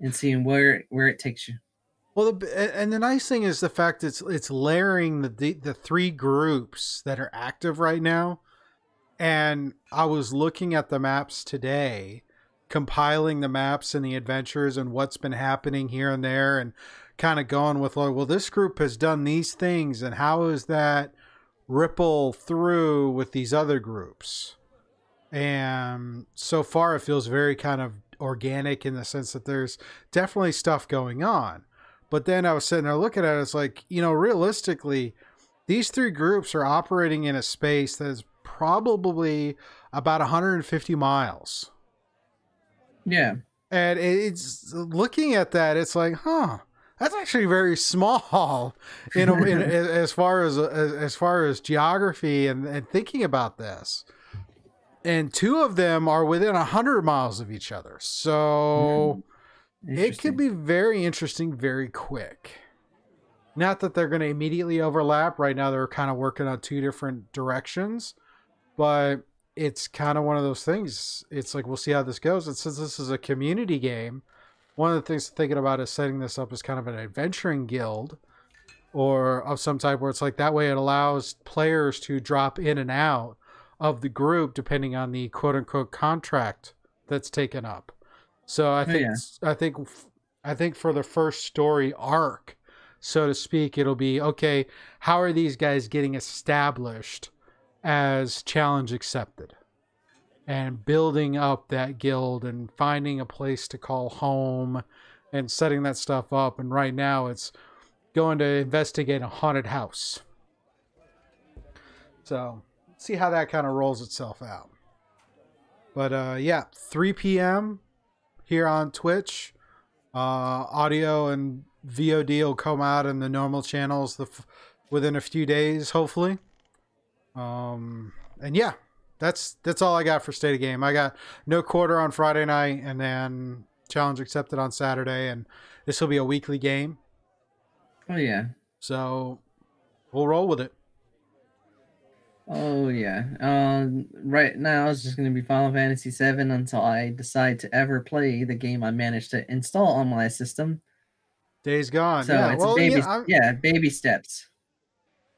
and seeing where where it takes you. Well, the, and the nice thing is the fact it's it's layering the, the the three groups that are active right now. And I was looking at the maps today, compiling the maps and the adventures and what's been happening here and there, and kind of going with like, well, this group has done these things, and how is that ripple through with these other groups? And so far, it feels very kind of organic in the sense that there's definitely stuff going on. But then I was sitting there looking at it, it's like, you know, realistically, these three groups are operating in a space that is probably about 150 miles. Yeah, And it's looking at that, it's like, huh, that's actually very small (laughs) in, a, in (laughs) as far as, as as far as geography and, and thinking about this. And two of them are within 100 miles of each other. So hmm. it could be very interesting very quick. Not that they're going to immediately overlap. Right now, they're kind of working on two different directions, but it's kind of one of those things. It's like we'll see how this goes. And since this is a community game, one of the things thinking about is setting this up as kind of an adventuring guild or of some type where it's like that way it allows players to drop in and out of the group depending on the quote unquote contract that's taken up. So I Oh, think yeah. I think I think for the first story arc, so to speak, it'll be okay, how are these guys getting established as challenge accepted? And building up that guild and finding a place to call home and setting that stuff up. And right now it's going to investigate a haunted house. So see how that kind of rolls itself out. But uh, yeah, 3 p.m. here on Twitch. Uh, audio and VOD will come out in the normal channels the f- within a few days, hopefully. Um, and yeah, that's that's all I got for state of game. I got no quarter on Friday night, and then challenge accepted on Saturday, and this will be a weekly game. Oh yeah. So we'll roll with it. Oh yeah. Um, right now it's just gonna be Final Fantasy VII until I decide to ever play the game I managed to install on my system. Days gone. So yeah, it's well, a baby. yeah, yeah, baby steps.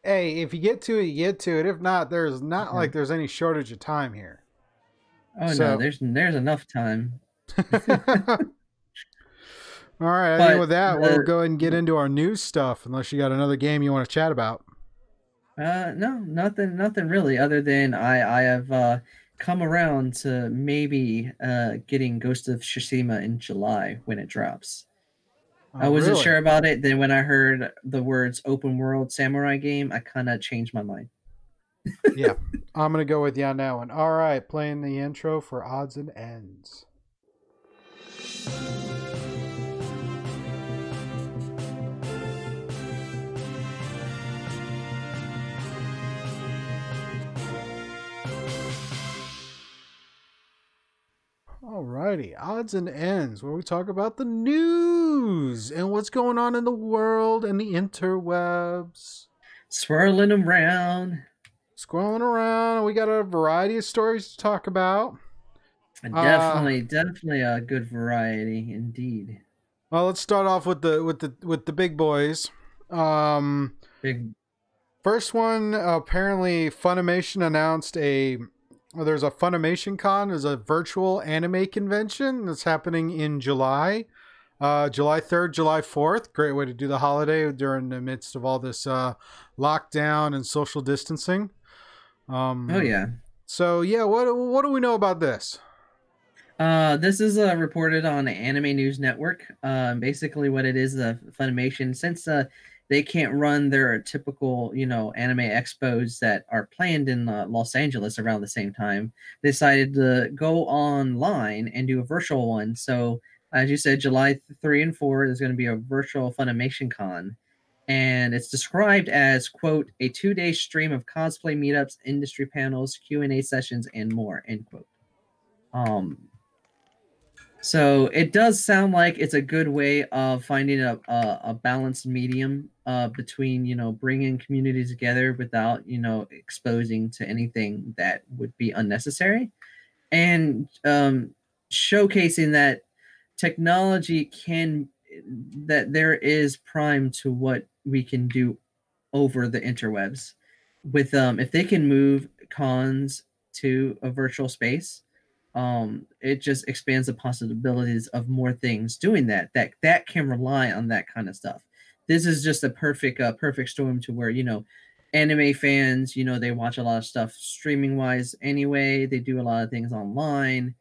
Hey, if you get to it, you get to it. If not, there's not Mhm. like there's any shortage of time here. Oh So- no, there's there's enough time. (laughs) All right, I But think with that, we'll go ahead and get into our news stuff. Unless you got another game you want to chat about. Uh, no, nothing, nothing really, other than I, I have uh, come around to maybe uh getting Ghost of Tsushima in July when it drops. I wasn't really? sure about it. Then when I heard the words "open world samurai game," I kind of changed my mind. (laughs) Yeah, I'm gonna go with you on that one. All right, playing the intro for odds and ends. Alrighty, odds and ends, where we talk about the news and what's going on in the world and the interwebs. Swirling around, Scrolling around, we got a variety of stories to talk about. Uh, definitely, definitely a good variety indeed. Well, let's start off with the with the with the big boys. Um, Big, first one apparently Funimation announced a there's a Funimation Con, there's a virtual anime convention that's happening in July. Uh, July 3rd, July 4th. Great way to do the holiday during the midst of all this uh, lockdown and social distancing. Um, oh yeah. So yeah, what what do we know about this? Uh, this is uh, reported on Anime News Network. Um, basically, what it is, uh, Funimation, since uh, they can't run their typical, you know, anime expos that are planned in uh, Los Angeles around the same time, they decided to go online and do a virtual one. So, as you said, July three and four is going to be a virtual Funimation Con, and it's described as quote a two-day stream of cosplay meetups, industry panels, Q and A sessions, and more. End quote. Um, so it does sound like it's a good way of finding a, a, a balanced medium uh, between you know bringing community together without you know exposing to anything that would be unnecessary, and um, showcasing that technology can that there is prime to what we can do over the interwebs. With um if they can move cons to a virtual space um it just expands the possibilities of more things doing that that that can rely on that kind of stuff. This is just a perfect uh perfect storm to where you know anime fans you know they watch a lot of stuff streaming wise anyway. They do a lot of things online.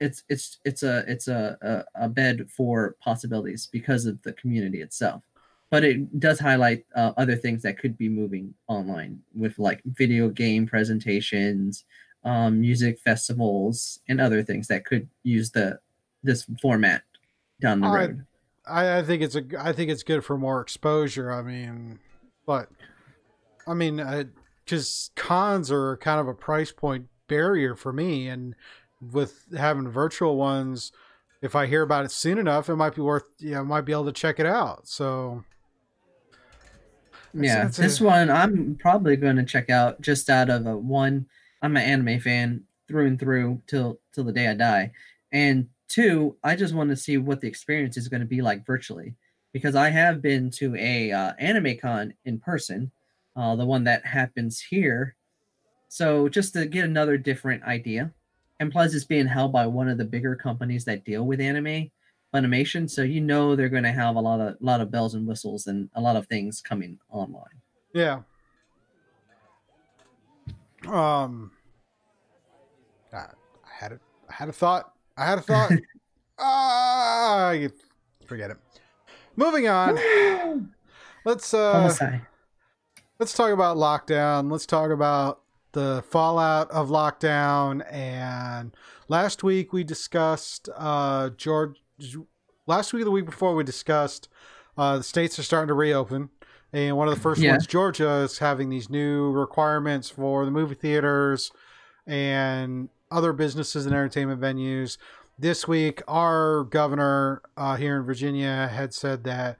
It's it's it's a it's a, a a bed for possibilities because of the community itself. But it does highlight uh, other things that could be moving online with like video game presentations um, music festivals and other things that could use the this format down the I- road I, I think it's a I think it's good for more exposure. I mean, but I mean, because cons are kind of a price point barrier for me, and with having virtual ones, if I hear about it soon enough, it might be worth. Yeah, I might be able to check it out. So yeah this a- one i'm probably going to check out just out of a one i'm an anime fan through and through till till the day i die and two i just want to see what the experience is going to be like virtually because I have been to a uh, anime con in person, uh, the one that happens here. So just to get another different idea, and plus it's being held by one of the bigger companies that deal with anime animation, so you know they're going to have a lot of lot of bells and whistles and a lot of things coming online. Yeah. Um. I had a, I had a thought. I had a thought. (laughs) Ah, uh, forget it. Moving on. (sighs) let's uh let's talk about lockdown. Let's talk about the fallout of lockdown and last week we discussed uh George last week the week before we discussed uh the states are starting to reopen and one of the first yeah. ones Georgia is having these new requirements for the movie theaters and other businesses and entertainment venues this week, our governor uh, here in Virginia had said that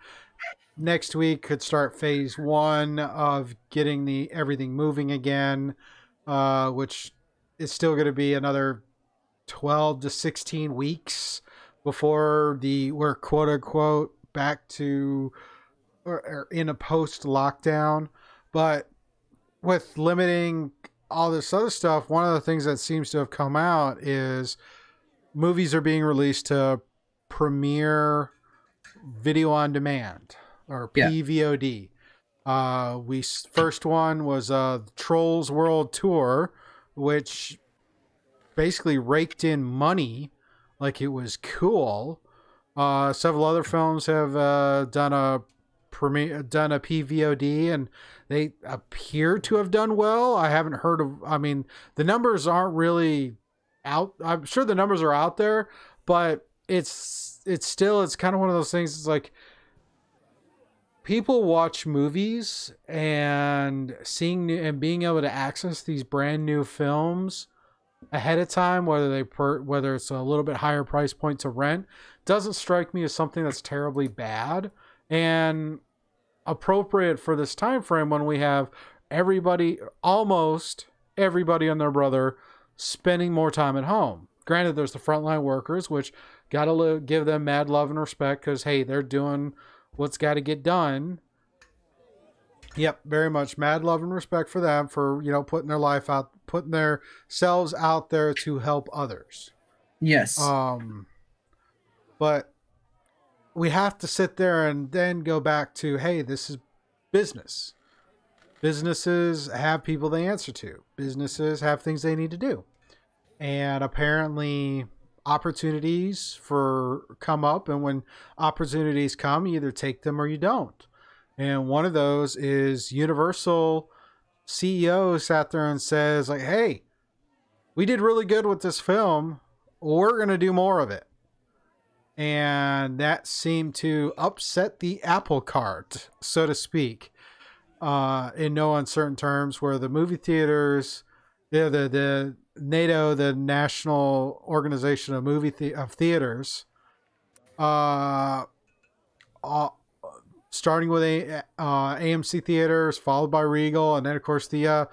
next week could start phase one of getting the everything moving again, uh, which is still going to be another 12 to 16 weeks before the we're quote unquote back to or, or in a post lockdown. But with limiting all this other stuff, one of the things that seems to have come out is movies are being released to premiere video on demand or PVOD. Yeah. Uh, we first one was uh, Trolls World Tour, which basically raked in money like it was cool. Uh, several other films have uh, done a premiere, uh, done a PVOD, and they appear to have done well. I haven't heard of. I mean, the numbers aren't really out. I'm sure the numbers are out there, but it's it's still it's kind of one of those things. It's like people watch movies and seeing and being able to access these brand new films ahead of time, whether they per, whether it's a little bit higher price point to rent, doesn't strike me as something that's terribly bad and appropriate for this time frame when we have everybody almost everybody and their brother spending more time at home. Granted, there's the frontline workers, which got to give them mad love and respect because, hey, they're doing what's got to get done. Yep, very much mad love and respect for them for, you know, putting their life out, putting their selves out there to help others. Yes. Um, but we have to sit there and then go back to, hey, this is business. Businesses have people they answer to. Businesses have things they need to do. And apparently opportunities for come up and when opportunities come, you either take them or you don't. And one of those is Universal CEO sat there and says like, "Hey, we did really good with this film. We're going to do more of it." And that seemed to upset the apple cart, so to speak uh, in no uncertain terms, where the movie theaters, yeah, the the NATO, the National Organization of Movie the- of Theaters, uh, uh, starting with a uh, AMC theaters, followed by Regal, and then of course the uh,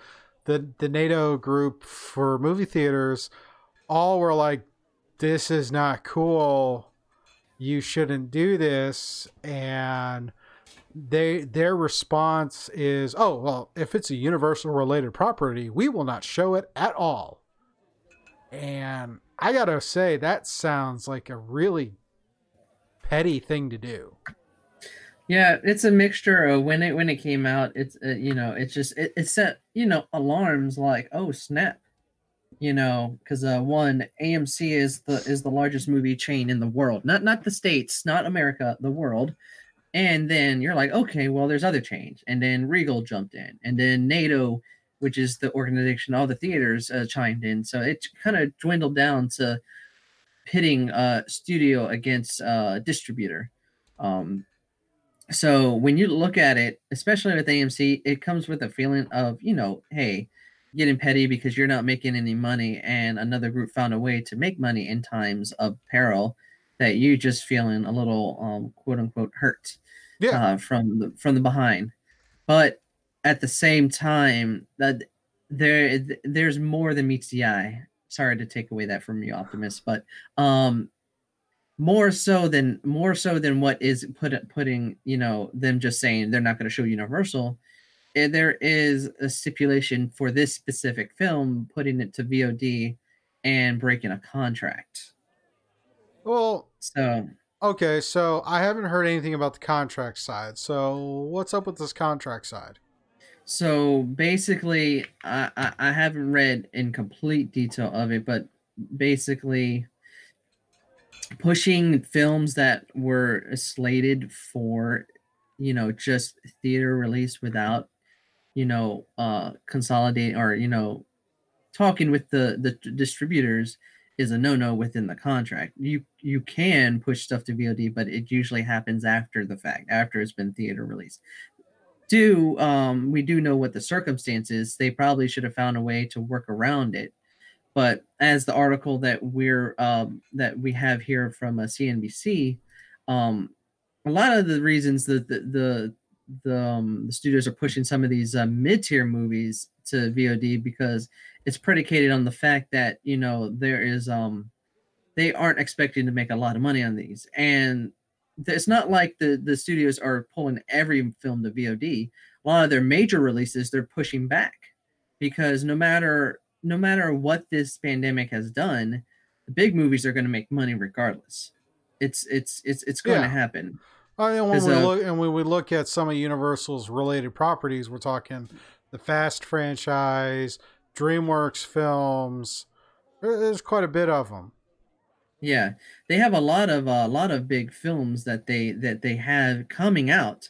the the NATO group for movie theaters, all were like, "This is not cool. You shouldn't do this," and they their response is, "Oh, well, if it's a universal related property, we will not show it at all." And I got to say that sounds like a really petty thing to do. Yeah, it's a mixture of when it when it came out, it's uh, you know, it's just it, it set, you know, alarms like, "Oh, snap." You know, cuz uh one AMC is the is the largest movie chain in the world. Not not the states, not America, the world and then you're like, okay, well, there's other change. And then Regal jumped in, and then NATO, which is the organization, all the theaters uh, chimed in. So it kind of dwindled down to pitting uh, studio against uh, distributor. Um, so when you look at it, especially with AMC, it comes with a feeling of, you know, hey, getting petty because you're not making any money, and another group found a way to make money in times of peril that you just feeling a little um, quote unquote hurt yeah. Uh, from the from the behind. But at the same time, that there there's more than meets the eye. Sorry to take away that from you, Optimus, but um, more so than more so than what is put putting you know them just saying they're not going to show Universal. Eh, There is a stipulation for this specific film, putting it to VOD and breaking a contract. Well, So okay, so I haven't heard anything about the contract side. So what's up with this contract side? So basically, I, I, I haven't read in complete detail of it, but basically, pushing films that were slated for, you know, just theater release without, you know, uh, consolidating or you know, talking with the the distributors is a no no within the contract. You you can push stuff to VOD, but it usually happens after the fact, after it's been theater released do um we do know what the circumstances they probably should have found a way to work around it but as the article that we're um that we have here from a cnbc um a lot of the reasons that the the the, um, the studios are pushing some of these uh, mid-tier movies to vod because it's predicated on the fact that you know there is um they aren't expecting to make a lot of money on these and it's not like the the studios are pulling every film to VOD. A lot of their major releases they're pushing back because no matter no matter what this pandemic has done, the big movies are going to make money regardless. It's it's it's it's going Yeah. to happen. I mean, when we uh, look and when we look at some of Universal's related properties, we're talking the Fast franchise, DreamWorks films. There's quite a bit of them. Yeah, they have a lot of a lot of big films that they that they have coming out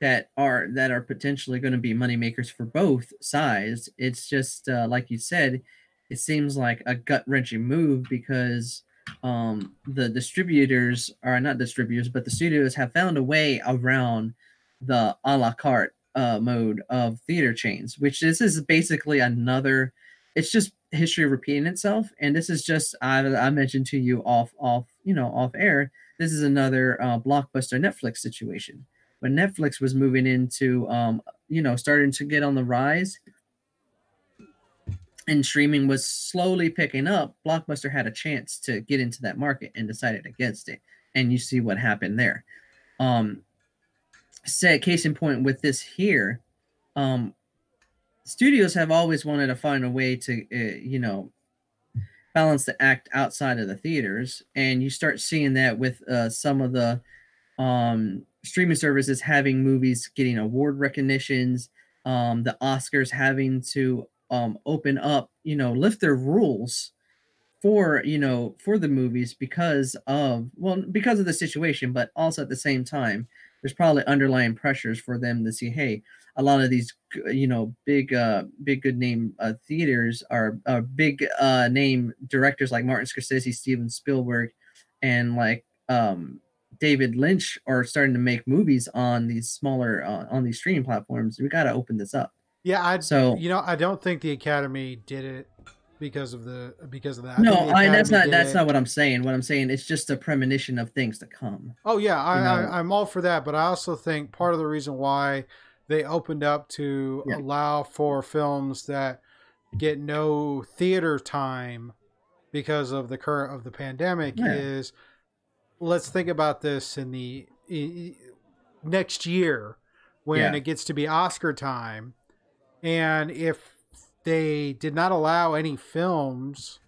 that are that are potentially going to be moneymakers for both sides. It's just uh, like you said, it seems like a gut wrenching move because um, the distributors are not distributors, but the studios have found a way around the a la carte uh, mode of theater chains, which this is basically another. It's just history repeating itself, and this is just I, I mentioned to you off off you know off air. This is another uh, blockbuster Netflix situation when Netflix was moving into, um, you know, starting to get on the rise and streaming was slowly picking up, Blockbuster had a chance to get into that market and decided against it. And you see what happened there. Um, said case in point with this here, um, studios have always wanted to find a way to, uh, you know, balance the act outside of the theaters, and you start seeing that with uh, some of the um, streaming services having movies getting award recognitions, um, the Oscars having to um, open up, you know, lift their rules for you know for the movies because of well because of the situation, but also at the same time, there's probably underlying pressures for them to see, hey, a lot of these you know big uh big good name uh, theaters are uh, big uh name directors like Martin Scorsese, Steven Spielberg, and like um David Lynch are starting to make movies on these smaller uh, on these streaming platforms. We got to open this up. Yeah, I So you know I don't think the Academy did it because of the because of that. no, I, that's not that's it- not what I'm saying. What I'm saying it's just a premonition of things to come. Oh yeah, I, you know. I I'm all for that, but I also think part of the reason why they opened up to Yeah. allow for films that get no theater time because of the current of the pandemic Yeah. is let's think about this in the next year when Yeah. it gets to be Oscar time and if they did not allow any films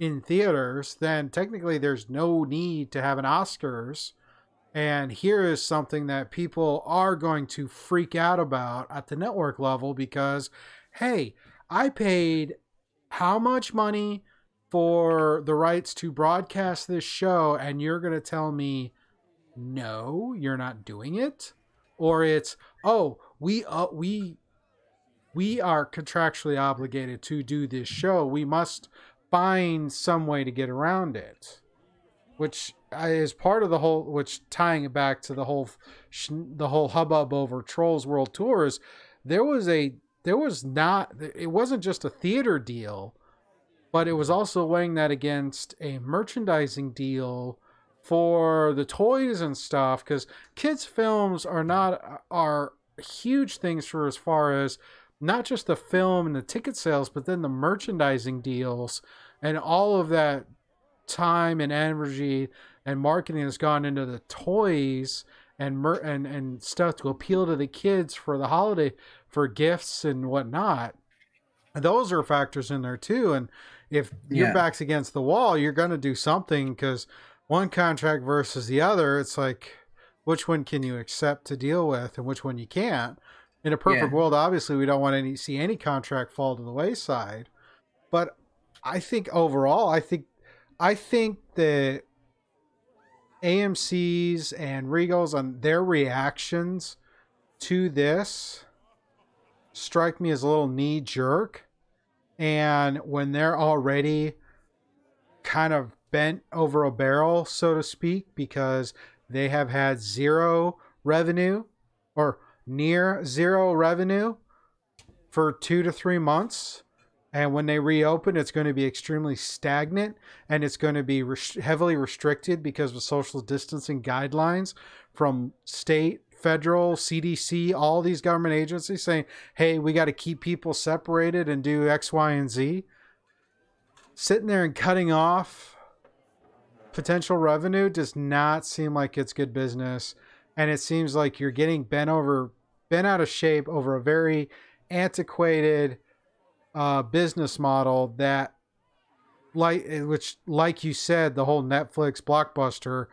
in theaters, then technically there's no need to have an Oscars. And here is something that people are going to freak out about at the network level because, hey, I paid how much money for the rights to broadcast this show, and you're going to tell me, no, you're not doing it? Or it's, oh, we, uh, we, we are contractually obligated to do this show. We must find some way to get around it which is part of the whole which tying it back to the whole the whole hubbub over trolls world tour is there was a there was not it wasn't just a theater deal but it was also weighing that against a merchandising deal for the toys and stuff because kids films are not are huge things for as far as not just the film and the ticket sales but then the merchandising deals and all of that time and energy and marketing has gone into the toys and mer- and and stuff to appeal to the kids for the holiday for gifts and whatnot. Those are factors in there too. And if your back's against the wall, you're going to do something because one contract versus the other, it's like which one can you accept to deal with and which one you can't. In a perfect Yeah. world, obviously, we don't want any see any contract fall to the wayside. But I think overall, I think I think that AMC's and Regals on their reactions to this strike me as a little knee jerk. And when they're already kind of bent over a barrel, so to speak, because they have had zero revenue or near zero revenue for two to three months. And when they reopen, it's going to be extremely stagnant and it's going to be res- heavily restricted because of social distancing guidelines from state, federal, CDC, all these government agencies saying, hey, we got to keep people separated and do X, Y, and Z. Sitting there and cutting off potential revenue does not seem like it's good business. And it seems like you're getting bent over, bent out of shape over a very antiquated uh, business model that like which like you said the whole netflix blockbuster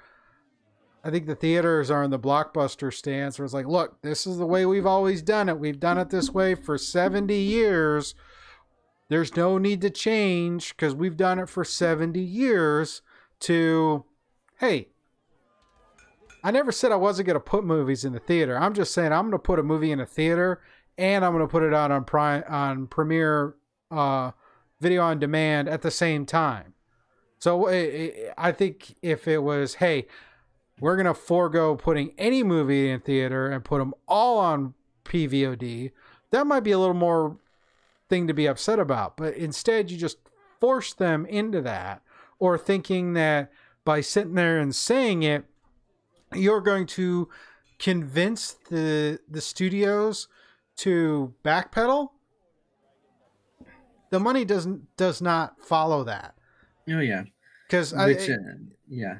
i think the theaters are in the blockbuster stance where it's like look this is the way we've always done it. We've done it this way for 70 years. There's no need to change because we've done it for 70 years to hey i never said i wasn't going to put movies in the theater i'm just saying i'm going to put a movie in a theater and I'm going to put it out on Prime on Premiere uh, Video on Demand at the same time. So i i I think if it was, hey, we're going to forego putting any movie in theater and put them all on PVOD, that might be a little more thing to be upset about. But instead, you just force them into that, or thinking that by sitting there and saying it, you're going to convince the the studios to backpedal? The money doesn't does not follow that. Oh yeah. because uh, yeah.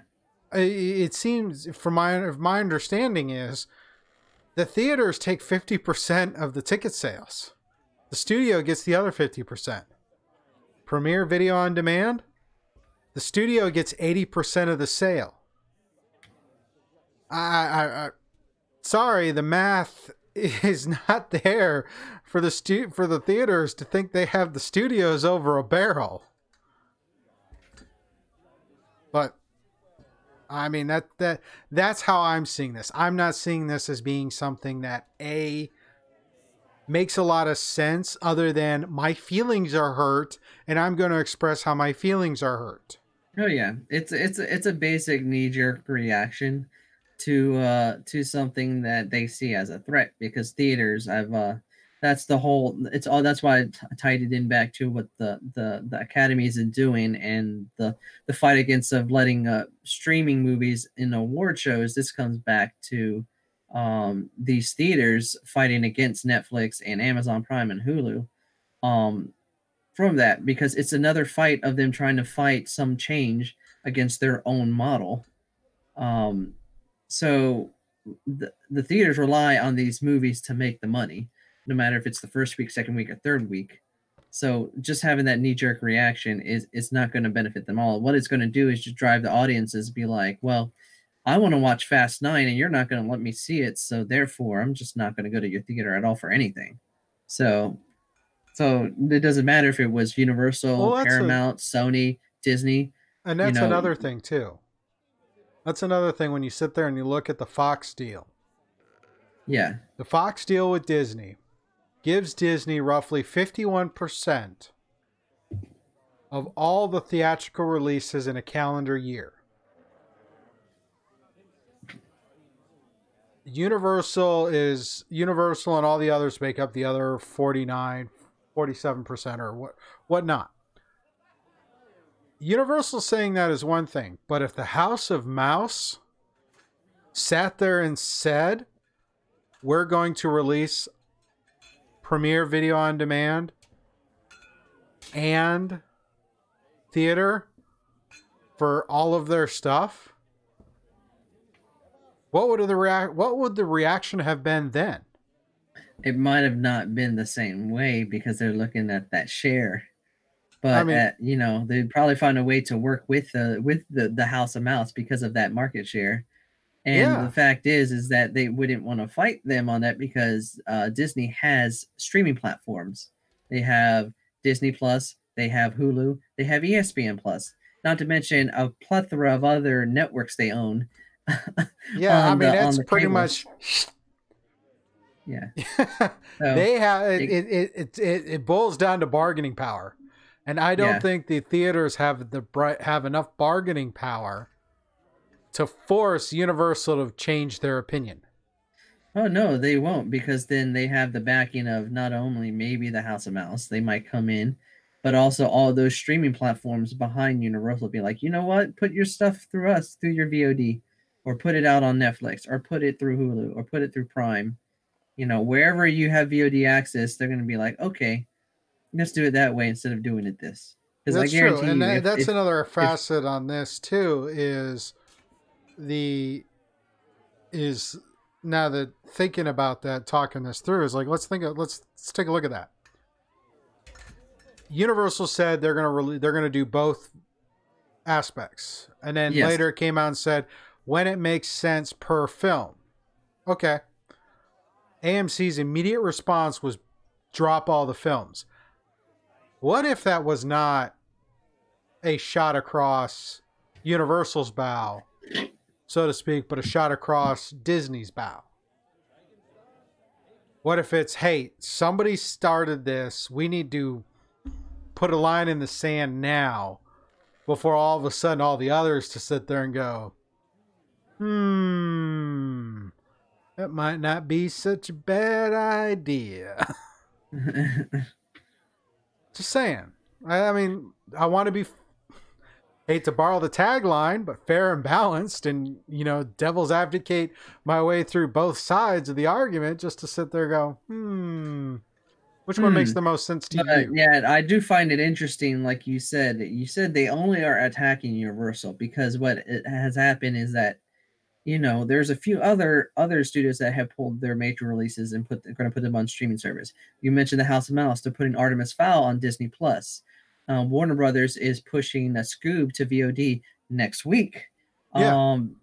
it seems from my my understanding is the theaters take 50% of the ticket sales. The studio gets the other 50% premiere video on demand? The studio gets 80% of the sale I, I, I sorry the math (laughs) is not there for the stu- for the theaters to think they have the studios over a barrel. But I mean that that that's how I'm seeing this. I'm not seeing this as being something that a makes a lot of sense other than my feelings are hurt and I'm going to express how my feelings are hurt. Oh yeah. It's it's it's a basic knee jerk reaction to uh to something that they see as a threat because theaters I've uh that's the whole it's all that's why I tied it in back to what the the the academies are doing and the the fight against of letting uh streaming movies in award shows. This comes back to um these theaters fighting against Netflix and Amazon Prime and Hulu um from that because it's another fight of them trying to fight some change against their own model. Um so the, the theaters rely on these movies to make the money no matter if it's the first week second week or third week. So just having that knee-jerk reaction is is not going to benefit them all. What it's going to do is just drive the audiences be like well i want to watch fast nine and you're not going to let me see it so therefore i'm just not going to go to your theater at all for anything. So so it doesn't matter if it was universal Well, that's a- paramount sony disney And that's know- another thing too. That's another thing when you sit there and you look at the Fox deal. yeah The Fox deal with Disney gives Disney roughly 51% of all the theatrical releases in a calendar year. Universal is Universal and all the others make up the other 49, 47% or what whatnot. Universal saying that is one thing, but if the House of Mouse sat there and said, we're going to release premiere video on demand and theater for all of their stuff What would the react? What would the reaction have been then? It might have not been the same way because they're looking at that share. But mean- at, you know, they'd probably find a way to work with the with the, the House of Mouse because of that market share. And Yeah. the fact is, is that they wouldn't want to fight them on that because uh, Disney has streaming platforms. They have Disney Plus, they have Hulu, they have ESPN Plus. Not to mention a plethora of other networks they own. (laughs) Yeah, I mean the- that's pretty cables. much. Yeah. So, (laughs) they have it, it, it, it. It boils down to bargaining power, and I don't Yeah. think the theaters have the have enough bargaining power to force Universal to change their opinion. Oh no, they won't because then they have the backing of not only maybe the House of Mouse, they might come in, but also all those streaming platforms behind Universal be like, you know what, put your stuff through us through your VOD, or put it out on Netflix, or put it through Hulu, or put it through Prime. You know, wherever you have VOD access, they're going to be like, okay, let's do it that way instead of doing it this. That's true, guarantee and you, if- that's if- another facet on this too. Is the is now that thinking about that, talking this through is like let's think of let's let's take a look at that. Universal said they're gonna rele- they're gonna do both aspects, and then Yes. later it came out and said when it makes sense per film. Okay. AMC's immediate response was drop all the films. What if that was not a shot across Universal's bow, so to speak, but a shot across Disney's bow? What if it's, hey, somebody started this. We need to put a line in the sand now before all of a sudden all the others to sit there and go, hmm, that might not be such a bad idea. (laughs) Just saying. I, I mean, I want to be. Hate to borrow the tagline, but fair and balanced, and you know, devil's advocate my way through both sides of the argument, just to sit there and go, hmm, which one Hmm. makes the most sense to But you? yeah, I do find it interesting, like you said. You said they only are attacking Universal because what it has happened is that, you know, there's a few other other studios that have pulled their major releases and put they're going to put them on streaming service. You mentioned the House of Mouse. They're putting Artemis Fowl on Disney Plus. Um, Warner Brothers is pushing a Scoob to VOD next week. Yeah. Um,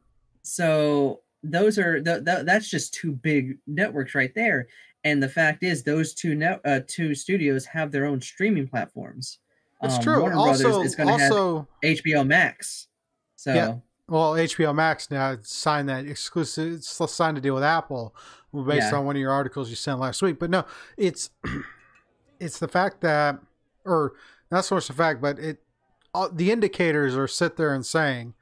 so those are th- th- that's just two big networks right there. And the fact is, those two net uh, two studios have their own streaming platforms. It's Um, true. Warner Also, Brothers is going to have HBO Max. So Yeah. Well, HBO Max now signed that exclusive, it's signed a deal with Apple based Yeah. on one of your articles you sent last week. But no, it's (clears throat) it's the fact that, or not so much the fact, but it all, the indicators are sit there and saying,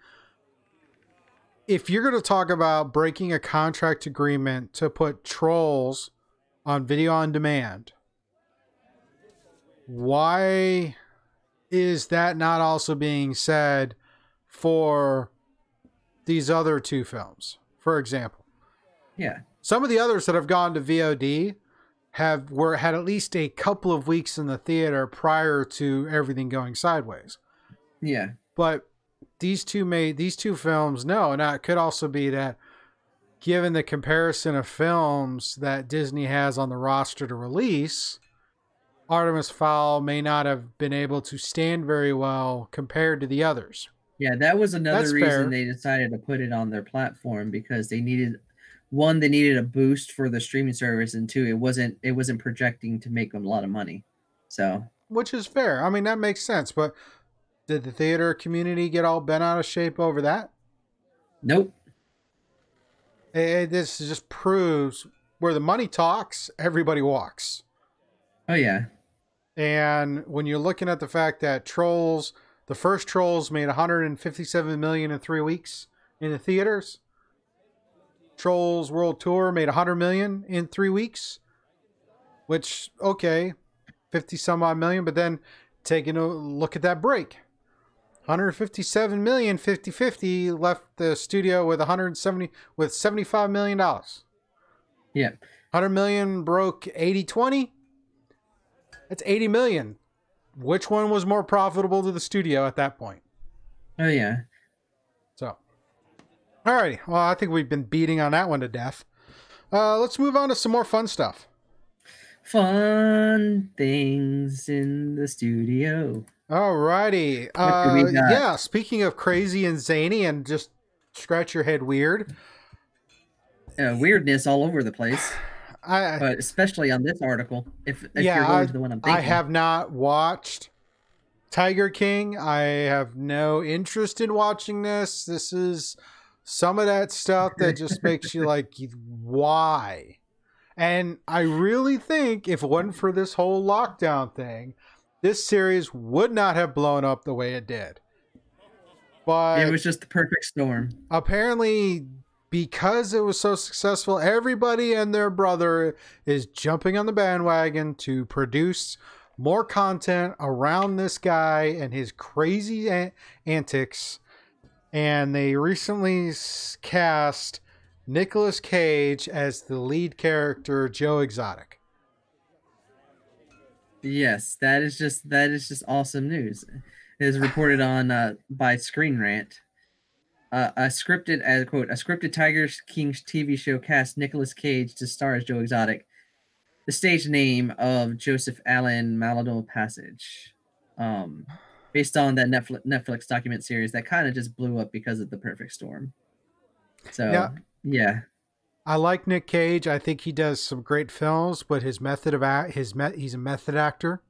if you're going to talk about breaking a contract agreement to put trolls on video on demand, why is that not also being said for these other two films? For example, yeah, some of the others that have gone to VOD have were had at least a couple of weeks in the theater prior to everything going sideways. yeah, But these two made these two films no, now it could also be that given the comparison of films that Disney has on the roster to release, Artemis Fowl may not have been able to stand very well compared to the others. Yeah. That was another That's reason fair. they decided to put it on their platform because they needed one, they needed a boost for the streaming service, and two, it wasn't it wasn't projecting to make them a lot of money. So which is fair. I mean, that makes sense. But did the theater community get all bent out of shape over that? nope. Eh, this just proves where the money talks, everybody walks. Oh yeah, And when you're looking at the fact that Trolls, the first Trolls made 157 million in three weeks in the theaters. Trolls World Tour made 100 million in three weeks, which okay, 50 some odd million. But then taking a look at that break, 157 million, 50 50 left the studio with 170 with 75 million dollars. yeah. 100 million broke 80 20. That's 80 million. Which one was more profitable to the studio at that point? Oh yeah. So, Alrighty. Well, I think we've been beating on that one to death. Uh, let's move on to some more fun stuff. Fun things in the studio. All righty. Uh, yeah. Speaking of crazy and zany and just scratch your head weird, Uh, weirdness all over the place, I but especially on this article. If, if Yeah, you're going I- to the one I'm thinking. I have not watched Tiger King. I have no interest in watching this. This is some of that stuff that (laughs) just makes you like, why? And I really think if it wasn't for this whole lockdown thing, this series would not have blown up the way it did. But It was just the perfect storm. apparently because it was so successful everybody and their brother is jumping on the bandwagon to produce more content around this guy and his crazy an- antics and they recently cast Nicolas Cage as the lead character Joe Exotic. Yes, that is just that is just awesome news. It is reported on uh, by Screen Rant. Uh, a scripted as quote a scripted Tiger King's TV show cast Nicolas Cage to star as Joe Exotic, the stage name of Joseph Allen Maldonado-Passage, um, based on that Netflix Netflix document series that kind of just blew up because of the Perfect Storm. So Yeah. yeah, I like Nick Cage. I think he does some great films, but his method of act, his met, he's a method actor.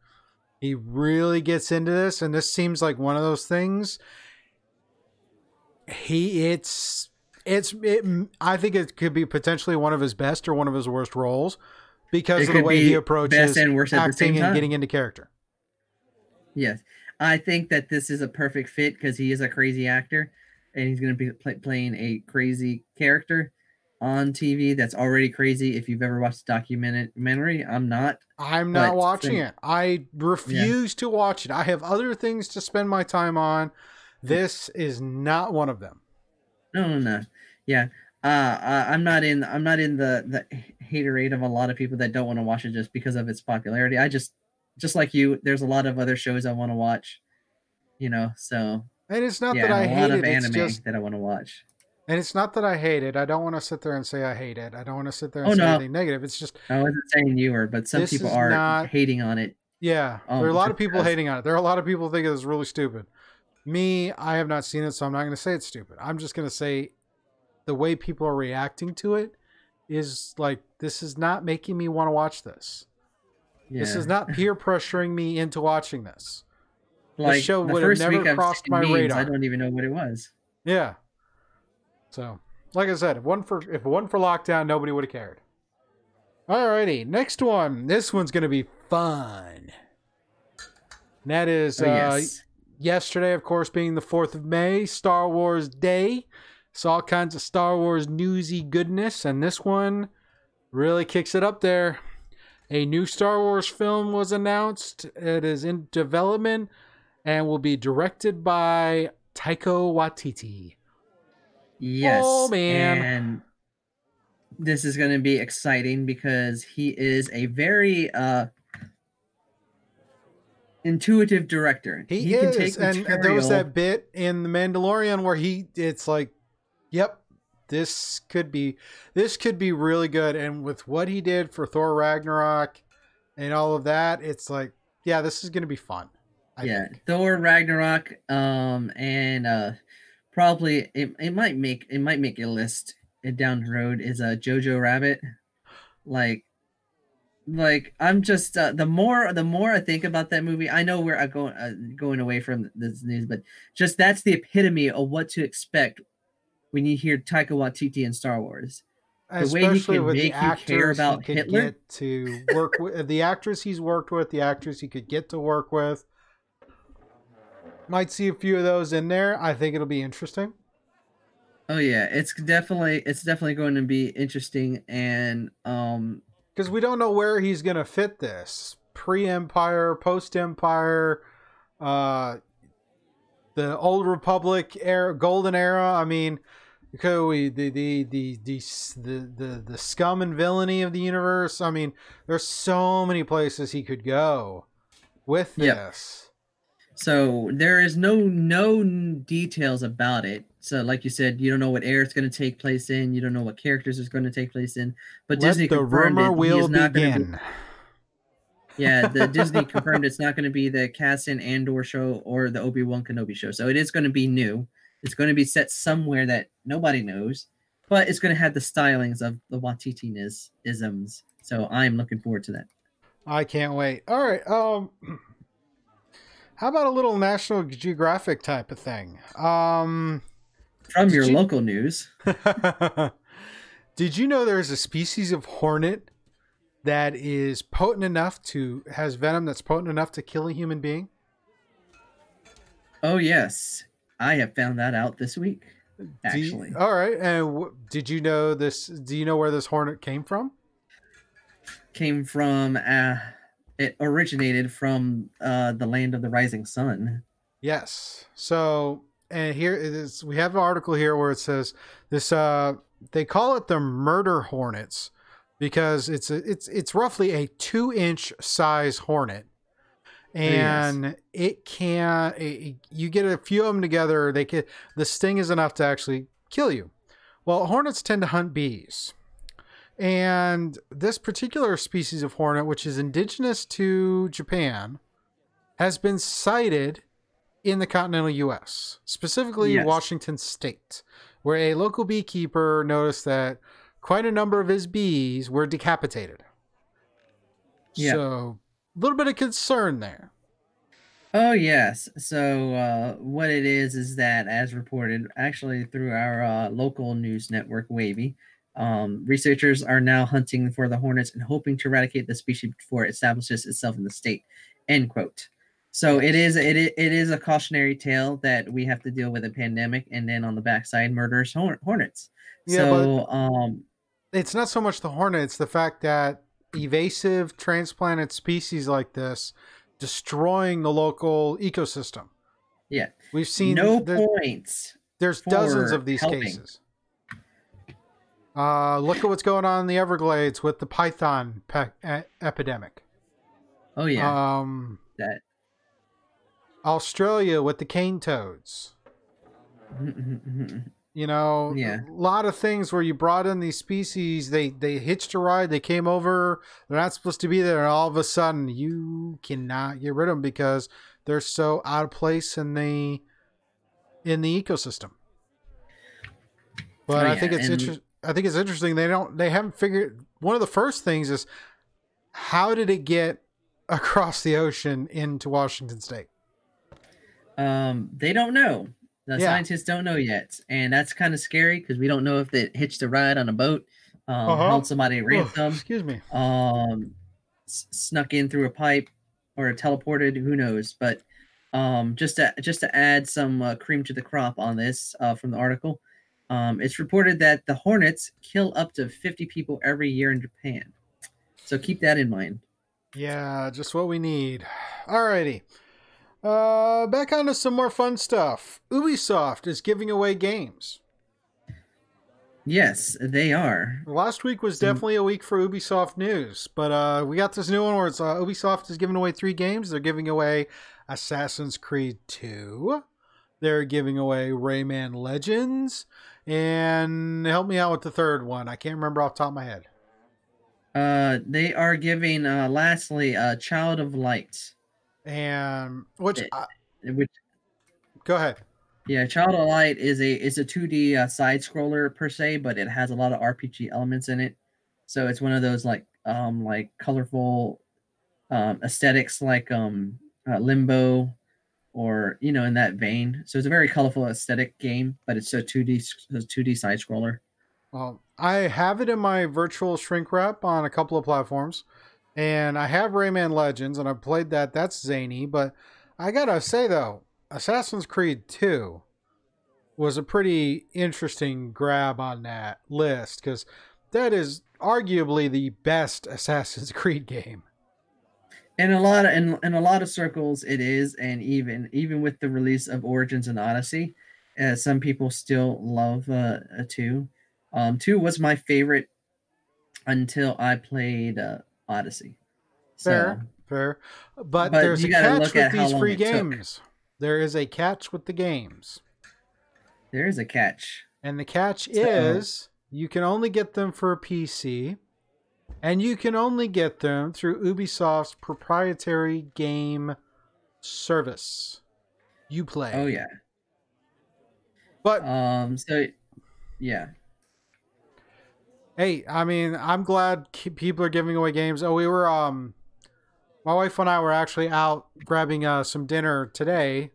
He really gets into this, and this seems like one of those things. He, it's, it's, it, I think it could be potentially one of his best or one of his worst roles because It of the way he approaches and worst at the acting and getting into character. Yes, I think that this is a perfect fit because he is a crazy actor, and he's going to be play, playing a crazy character on TV that's already crazy. If you've ever watched the documentary, I'm not. I'm not watching it. I refuse to watch it. I have other things to spend my time on. This is not one of them. No, no, no. Yeah, uh, I'm not in. I'm not in the the haterade of a lot of people that don't want to watch it just because of its popularity. I just, just like you, there's a lot of other shows I want to watch. You know, so And it's not yeah, that I hate lot it. of It's anime just that I want to watch. And it's not that I hate it. I don't want to sit there and say I hate it. I don't want to sit there and Oh, say no. anything negative. It's just, I wasn't saying you were, but some people are not- hating on it. yeah, Oh, there are a lot of people hating on it. There are a lot of people think it's really stupid. Me, I have not seen it, so I'm not going to say it's stupid. I'm just going to say the way people are reacting to it is like, this is not making me want to watch this. This is not (laughs) peer pressuring me into watching this. like show the would have never crossed my memes, radar. I don't even know what it was. Yeah. So, like I said, if one for if one for lockdown, nobody would have cared. Alrighty, next one. This one's gonna be fun. And that is Oh, uh, yes. Yesterday, of course, being the fourth of May, Star Wars Day. Saw all kinds of Star Wars newsy goodness, and this one really kicks it up there. A new Star Wars film was announced. It is in development and will be directed by Taika Waititi. Yes. Oh, man. And this is going to be exciting because he is a very uh intuitive director. He, can is, take and, and there was that bit in The Mandalorian where he, it's like, yep, this could be, this could be really good. And with what he did for Thor Ragnarok and all of that, it's like, yeah, this is gonna be fun. I yeah, think. Thor Ragnarok um and uh probably it, it might make it might make a list down the road is a uh, Jojo Rabbit. Like like I'm just uh, the more the more I think about that movie, I know we're uh, going uh, going away from this news, but just that's the epitome of what to expect when you hear Taika Waititi in Star Wars. the way he Especially can with make the you care about Hitler. get to work with, the actors he's worked with, the actors he could get to work with. Might see a few of those in there. I think it'll be interesting. Oh yeah, it's definitely it's definitely going to be interesting and um because we don't know where he's going to fit this. Pre-empire post-empire uh the old republic era golden era i mean okay we the the the the the the, the scum and villainy of the universe i mean there's so many places he could go with this So there is no no details about it. So like you said, you don't know what era it's going to take place in. You don't know what characters it's going to take place in. But Let Disney the confirmed rumor it. He will is not going to begin. be, yeah, the (laughs) Disney confirmed it's not going to be the Cassian Andor show or the Obi Wan Kenobi show. So it is going to be new. It's going to be set somewhere that nobody knows, but it's going to have the stylings of the Waititi isms. So I'm looking forward to that. I can't wait. All right. Um, (clears throat) how about a little National Geographic type of thing? Um, From your you- local news, (laughs) did you know there's a species of hornet that is potent enough to has venom that's potent enough to kill a human being? oh yes, I have found that out this week. Do you- Actually, all right. And wh- did you know this? Do you know where this hornet came from? came from uh, it originated from uh, the land of the rising sun. Yes. So, and here it is. We have an article here where it says this. Uh, they call it the murder hornets because it's a, it's it's roughly a two inch size hornet, and it can it, you get a few of them together. They can the sting is enough to actually kill you. Well, hornets tend to hunt bees. And this particular species of hornet, which is indigenous to Japan, has been sighted in the continental US, specifically Yes. Washington state, where a local beekeeper noticed that quite a number of his bees were decapitated. Yeah. So, a little bit of concern there. Oh yes. So uh, what it is is that, as reported, actually through our uh, local news network, Wavy, um, researchers are now hunting for the hornets and hoping to eradicate the species before it establishes itself in the state. End quote. So it is it it is a cautionary tale that we have to deal with a pandemic, and then on the backside, murderous hornets. Yeah, so um, It's not so much the hornet, it's the fact that evasive transplanted species like this destroying the local ecosystem. Yeah. We've seen no there- points. there's dozens of these helping. cases. Uh, look at what's going on in the Everglades with the python pe- e- epidemic. Oh yeah, Um, that. Australia with the cane toads. (laughs) You know, Yeah. a lot of things where you brought in these species, they they hitched a ride, they came over, they're not supposed to be there, and all of a sudden you cannot get rid of them because they're so out of place in the in the ecosystem. But Oh, I think it's interesting. I think it's interesting. They don't. They haven't figured. One of the first things is how did it get (laughs) across the ocean into Washington State? Um, they don't know. The Yeah. scientists don't know yet, and that's kind of scary because we don't know if they hitched a ride on a boat, um, Uh-huh. held somebody Oh, ransom, excuse me. um, s- snuck in through a pipe, or teleported. Who knows? But um, just to just to add some uh, cream to the crop on this uh, from the article, um, it's reported that the hornets kill up to fifty people every year in Japan. So keep that in mind. Yeah, just what we need. Alrighty. Uh, back on to some more fun stuff. Ubisoft is giving away games. Yes, they are. Last week was definitely a week for Ubisoft news, but uh, we got this new one where it's uh, Ubisoft is giving away three games. They're giving away Assassin's Creed 2. They're giving away Rayman Legends, and help me out with the third one. I can't remember off the top of my head. Uh, they are giving. Uh, lastly, a Child of Light. And which, It- uh, which go ahead. yeah child of light is a is a 2d uh, side scroller per se but it has a lot of rpg elements in it so it's one of those like um like colorful um aesthetics like um uh, limbo or you know in that vein so it's a very colorful aesthetic game but it's a 2d s- a 2d side scroller Well, I have it in my virtual shrink wrap on a couple of platforms, and I have Rayman Legends, and I've played that. That's zany, but I gotta say though, Assassin's Creed 2 was a pretty interesting grab on that list because that is arguably the best (laughs) Assassin's Creed game. In a lot of in, in a lot of circles it is and even even with the release of origins and odyssey uh, some people still love uh, two um two was my favorite until i played uh, odyssey so Fair. fair. But, But there's a catch with these free it took. games. There is a catch with the games. There is a catch. And the catch So- is you can only get them for a PC, and you can only get them through Ubisoft's proprietary game service. You play. Oh yeah. But Um. So, yeah. hey, I mean, I'm glad people are giving away games. Oh, we were um, my wife and I were actually out grabbing uh, some dinner today,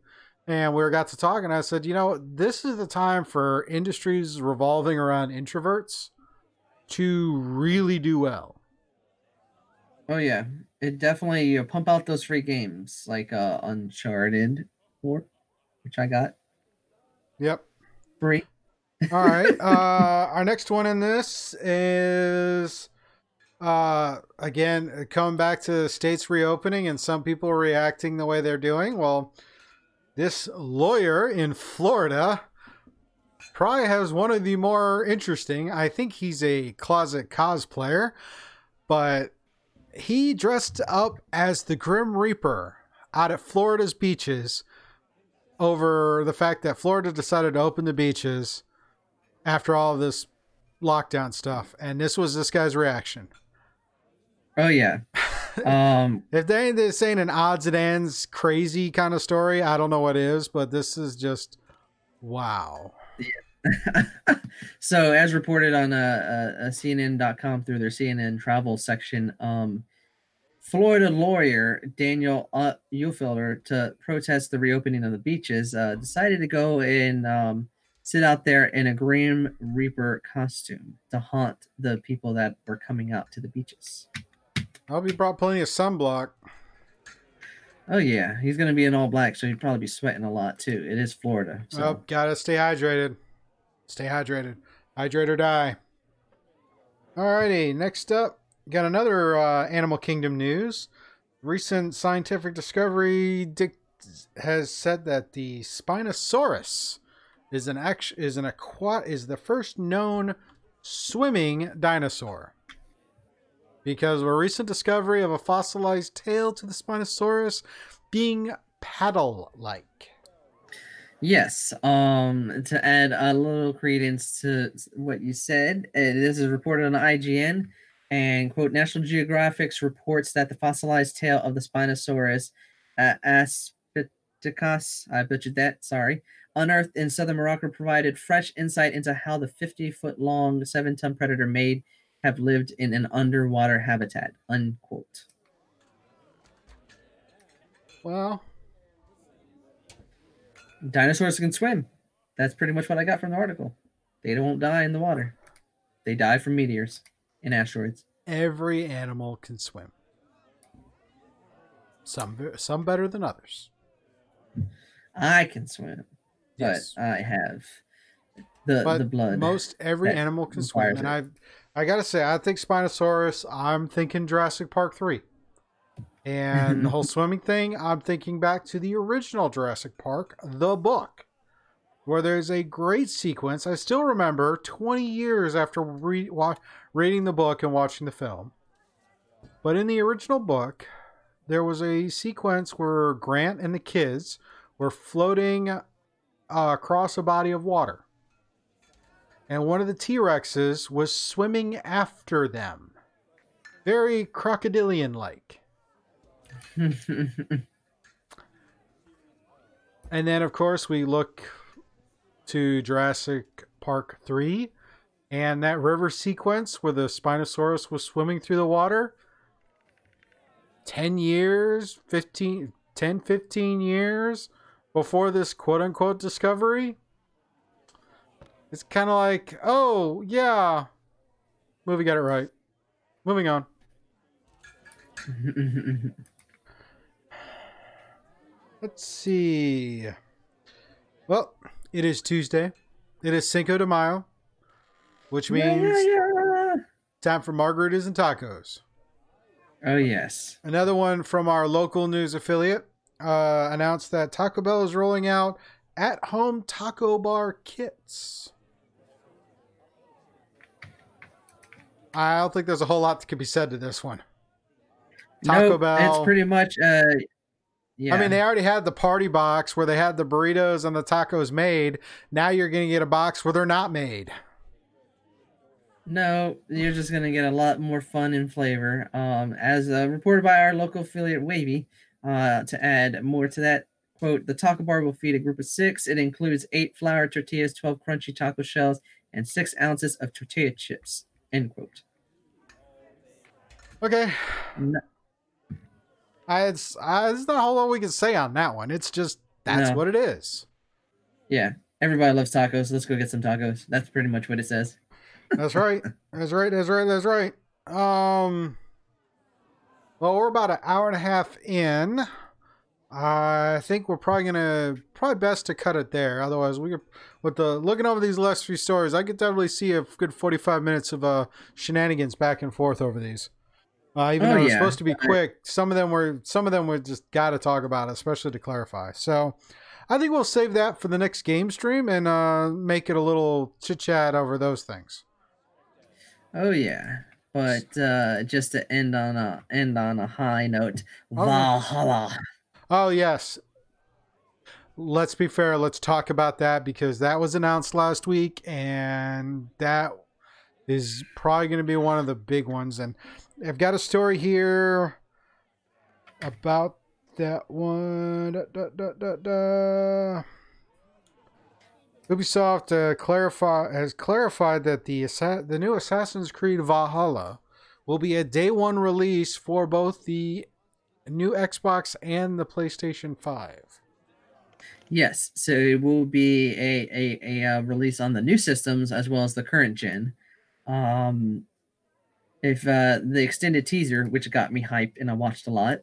and we were got to talk, and I said, you know, this is the time for industries revolving around introverts to really do well. Oh yeah. It definitely you pump out those free games like uh Uncharted, or which I got Yep. free. (laughs) All right. Uh, (laughs) our next one in this is uh, again coming back to the states reopening and some people reacting the way they're doing. Well, this lawyer in Florida probably has one of the more interesting. I think he's a closet cosplayer, but he dressed up as the Grim Reaper out at Florida's beaches over the fact that Florida decided to open the beaches after all of this lockdown stuff. And this was this guy's reaction. Oh yeah. (laughs) Um. If they this ain't an odds and ends crazy kind of story, I don't know what is, but this is just wow. (laughs) so as reported on uh, uh, uh, CNN.com through their CNN travel section, um, Florida lawyer Daniel uh, Uhlfelder to protest the reopening of the beaches uh, decided to go and um, sit out there in a Grim Reaper costume to haunt the people that were coming out to the beaches. I hope he brought plenty of sunblock. Oh yeah, he's gonna be in all black, so he'd probably be sweating a lot too. It is Florida, so gotta stay hydrated. Stay hydrated. Hydrate or die. Alrighty, next up, got another uh, Animal Kingdom news. Recent scientific discovery has said that the Spinosaurus is an act- is an aqua- is the first known swimming dinosaur. Because of a recent discovery of a fossilized tail to the Spinosaurus being paddle-like. Yes. Um, to add a little credence to what you said, uh, this is reported on IGN, and quote: National Geographic's reports that the fossilized tail of the Spinosaurus uh, I butchered that, sorry, unearthed in southern Morocco, provided fresh insight into how the 50-foot-long, seven-ton predator may have lived in an underwater habitat. Unquote. Well, Dinosaurs can swim. That's pretty much what I got from the article. They don't die in the water. They die from meteors and asteroids. every animal can swim. Some some better than others. I can swim, but Yes. I have the but the blood. most every animal can swim, and I I gotta say I think Spinosaurus. I'm thinking Jurassic Park three, and the whole (laughs) swimming thing. I'm thinking back to the original Jurassic Park, the book, where there's a great sequence. I still remember 20 years after re- wa- reading the book and watching the film. But in the original book, there was a sequence where Grant and the kids were floating uh, across a body of water and one of the T Rexes was swimming after them. Very crocodilian like. (laughs) And then, of course, we look to Jurassic Park 3 and that river sequence where the Spinosaurus was swimming through the water. 10 years, 15, 10, 15 years before this quote unquote discovery. It's kind of like, oh, yeah. Movie got it right. Moving on. (laughs) Let's see. Well, it is Tuesday. It is Cinco de Mayo, which Yeah, means yeah, yeah. time for margaritas and tacos. Oh yes. Another one from our local news affiliate uh, announced that Taco Bell is rolling out at home taco bar kits. I don't think there's a whole lot that could be said to this one. Taco Nope, Bell. It's pretty much uh yeah. I mean, they already had the party box where they had the burritos and the tacos made. Now you're going to get a box where they're not made. No, you're just gonna get a lot more fun and flavor. Um, as uh, reported by our local affiliate Wavy, uh, to add more to that quote, the taco bar will feed a group of six. It includes eight flour tortillas, twelve crunchy taco shells, and six ounces of tortilla chips. End quote. Okay. No, I, it's, I, there's not a whole lot we can say on that one. It's just that's No. what it is. yeah, everybody loves tacos. Let's go get some tacos. That's pretty much what it says. That's right. (laughs) That's right. That's right. That's right. Um. Well, we're about an hour and a half in. I think we're probably gonna probably best to cut it there. Otherwise, we could, with the looking over these last few stories, I could definitely see a good forty-five minutes of uh shenanigans back and forth over these. Uh, even Oh, though it's yeah. supposed to be quick, some of them were some of them we just got to talk about, it, especially to clarify. So, I think we'll save that for the next game stream and uh, make it a little chit chat over those things. Oh yeah. But uh, just to end on a end on a high note, Oh. Valhalla. Oh yes. Let's be fair. Let's talk about that because that was announced last week, and that is probably going to be one of the big ones. And I've got a story here about that one. Da, da, da, da, da. Ubisoft uh, clarify has clarified that the the new Assassin's Creed Valhalla will be a day one release for both the new Xbox and the PlayStation 5. Yes, so it will be a a, a uh, release on the new systems as well as the current gen. Um, if uh, the extended teaser, which got me hyped and I watched a lot,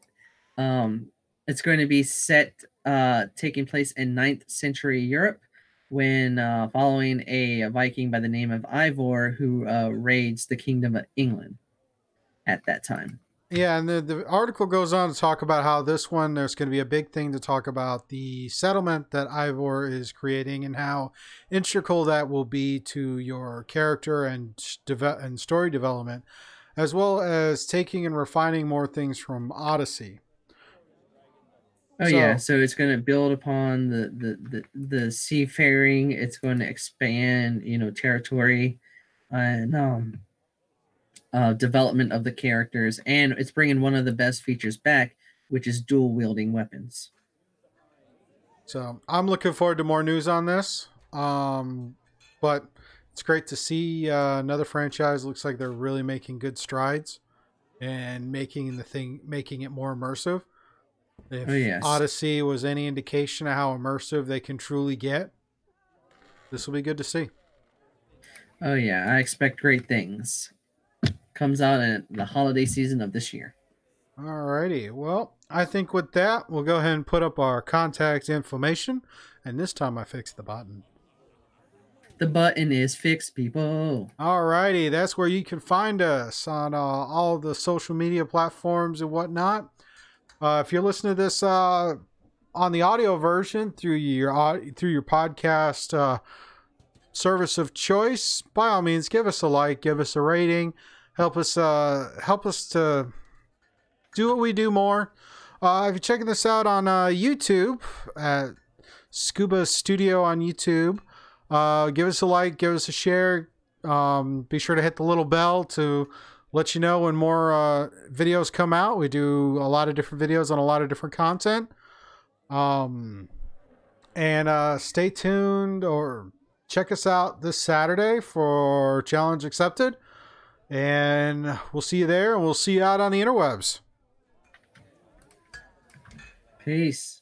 um, it's going to be set uh, taking place in 9th century Europe when uh, following a, Viking by the name of Eivor who uh, raids the kingdom of England at that time. Yeah, and the, the article goes on to talk about how this one, there's going to be a big thing to talk about the settlement that Eivor is creating and how integral that will be to your character and, deve- and story development, as well as taking and refining more things from Odyssey. Oh yeah, So- so it's going to build upon the, the the the seafaring. It's going to expand, you know, territory, and um, uh, development of the characters, and it's bringing one of the best features back, which is dual wielding weapons. So I'm looking forward to more news on this. Um, but it's great to see uh, another franchise. Looks like they're really making good strides and making the thing, making it more immersive. If Oh, yes. Odyssey was any indication of how immersive they can truly get, this will be good to see. Oh yeah, I expect great things. Comes out in the holiday season of this year. Alrighty. Well, I think with that, we'll go ahead and put up our contact information. And this time I fixed the button. The button is fixed, people. Alrighty, that's where you can find us on uh, all the social media platforms and whatnot. Uh, if you're listening to this uh, on the audio version through your through your podcast uh, service of choice, by all means, give us a like, give us a rating, help us uh, help us to do what we do more. Uh, if you're checking this out on uh, YouTube at Scuba Studio on YouTube, uh, give us a like, give us a share. Um, be sure to hit the little bell to let you know when more uh, videos come out. We do a lot of different videos on a lot of different content. Um, and uh, stay tuned or check us out this Saturday for Challenge Accepted. And we'll see you there and we'll see you out on the interwebs. Peace.